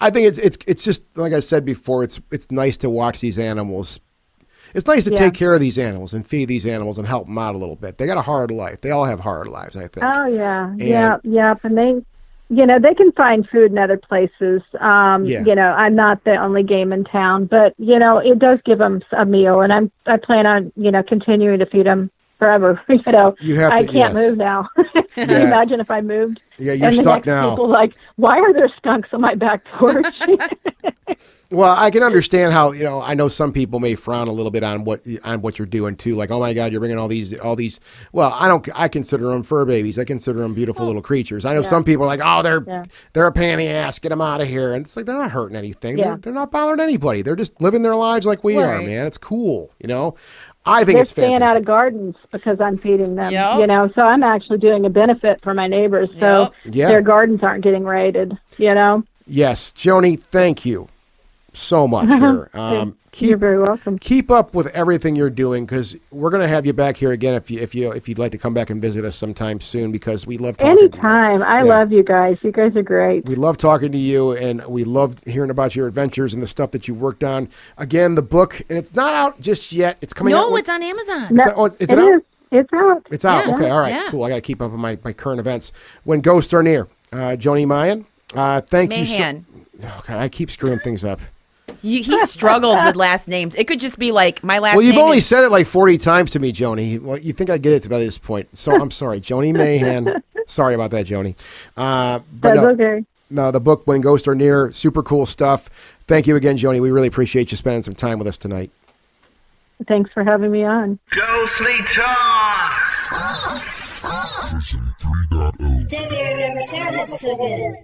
I think it's it's it's just like I said before. It's it's nice to watch these animals. It's nice to Yeah. take care of these animals and feed these animals and help them out a little bit. They got a hard life. They all have hard lives. I think. oh yeah, yeah, yeah. And they, you know, they can find food in other places. Um, Yeah. You know, I'm not the only game in town, but you know, it does give them a meal, and I'm I plan on you know continuing to feed them forever. You know, You have I can't yes. move now. Can you imagine if I moved? Yeah, you're and the stuck next now. People like, why are there skunks on my back porch? Well, I can understand how you know. I know some people may frown a little bit on what on what you're doing too. Like, oh my God, you're bringing all these all these. Well, I don't. I consider them fur babies. I consider them beautiful little creatures. I know some people are like, oh, they're Yeah. they're a pain in the ass. Get them out of here. And it's like they're not hurting anything. Yeah. They're, they're not bothering anybody. They're just living their lives like we are, man. It's cool. You know. I think They're it's staying fantastic. out of gardens because I'm feeding them. Yep. You know, so I'm actually doing a benefit for my neighbors. So Yep. Yeah. their gardens aren't getting raided. You know, yes, Joni, thank you so much. Here, um, you're very welcome. keep up with everything you're doing because we're going to have you back here again if you if you if you'd like to come back and visit us sometime soon because we love talking. to you. Anytime. I Yeah. love you guys. You guys are great. We love talking to you, and we love hearing about your adventures and the stuff that you worked on. Again, the book, and it's not out just yet. It's coming out. No, when- it's on Amazon. No, oh, is it it out? is. It's out. It's out. Yeah. Okay, all right, Yeah. cool. I got to keep up with my, my current events. When ghosts are near, uh, Joni Mayan. Uh, thank you. Mahan. So, oh God, I keep screwing things up. He, he struggles with last names. It could just be like my last Well, you've name. only is- said it like 40 times to me, Joni. Well, you think I get it by this point. So I'm sorry, Joni Mahan. sorry about that, Joni. Uh, but That's no, okay. no, the book, When Ghosts Are Near, super cool stuff. Thank you again, Joni. We really appreciate you spending some time with us tonight. Thanks for having me on. Ghostly Talk! Debbie, I never sounded so good.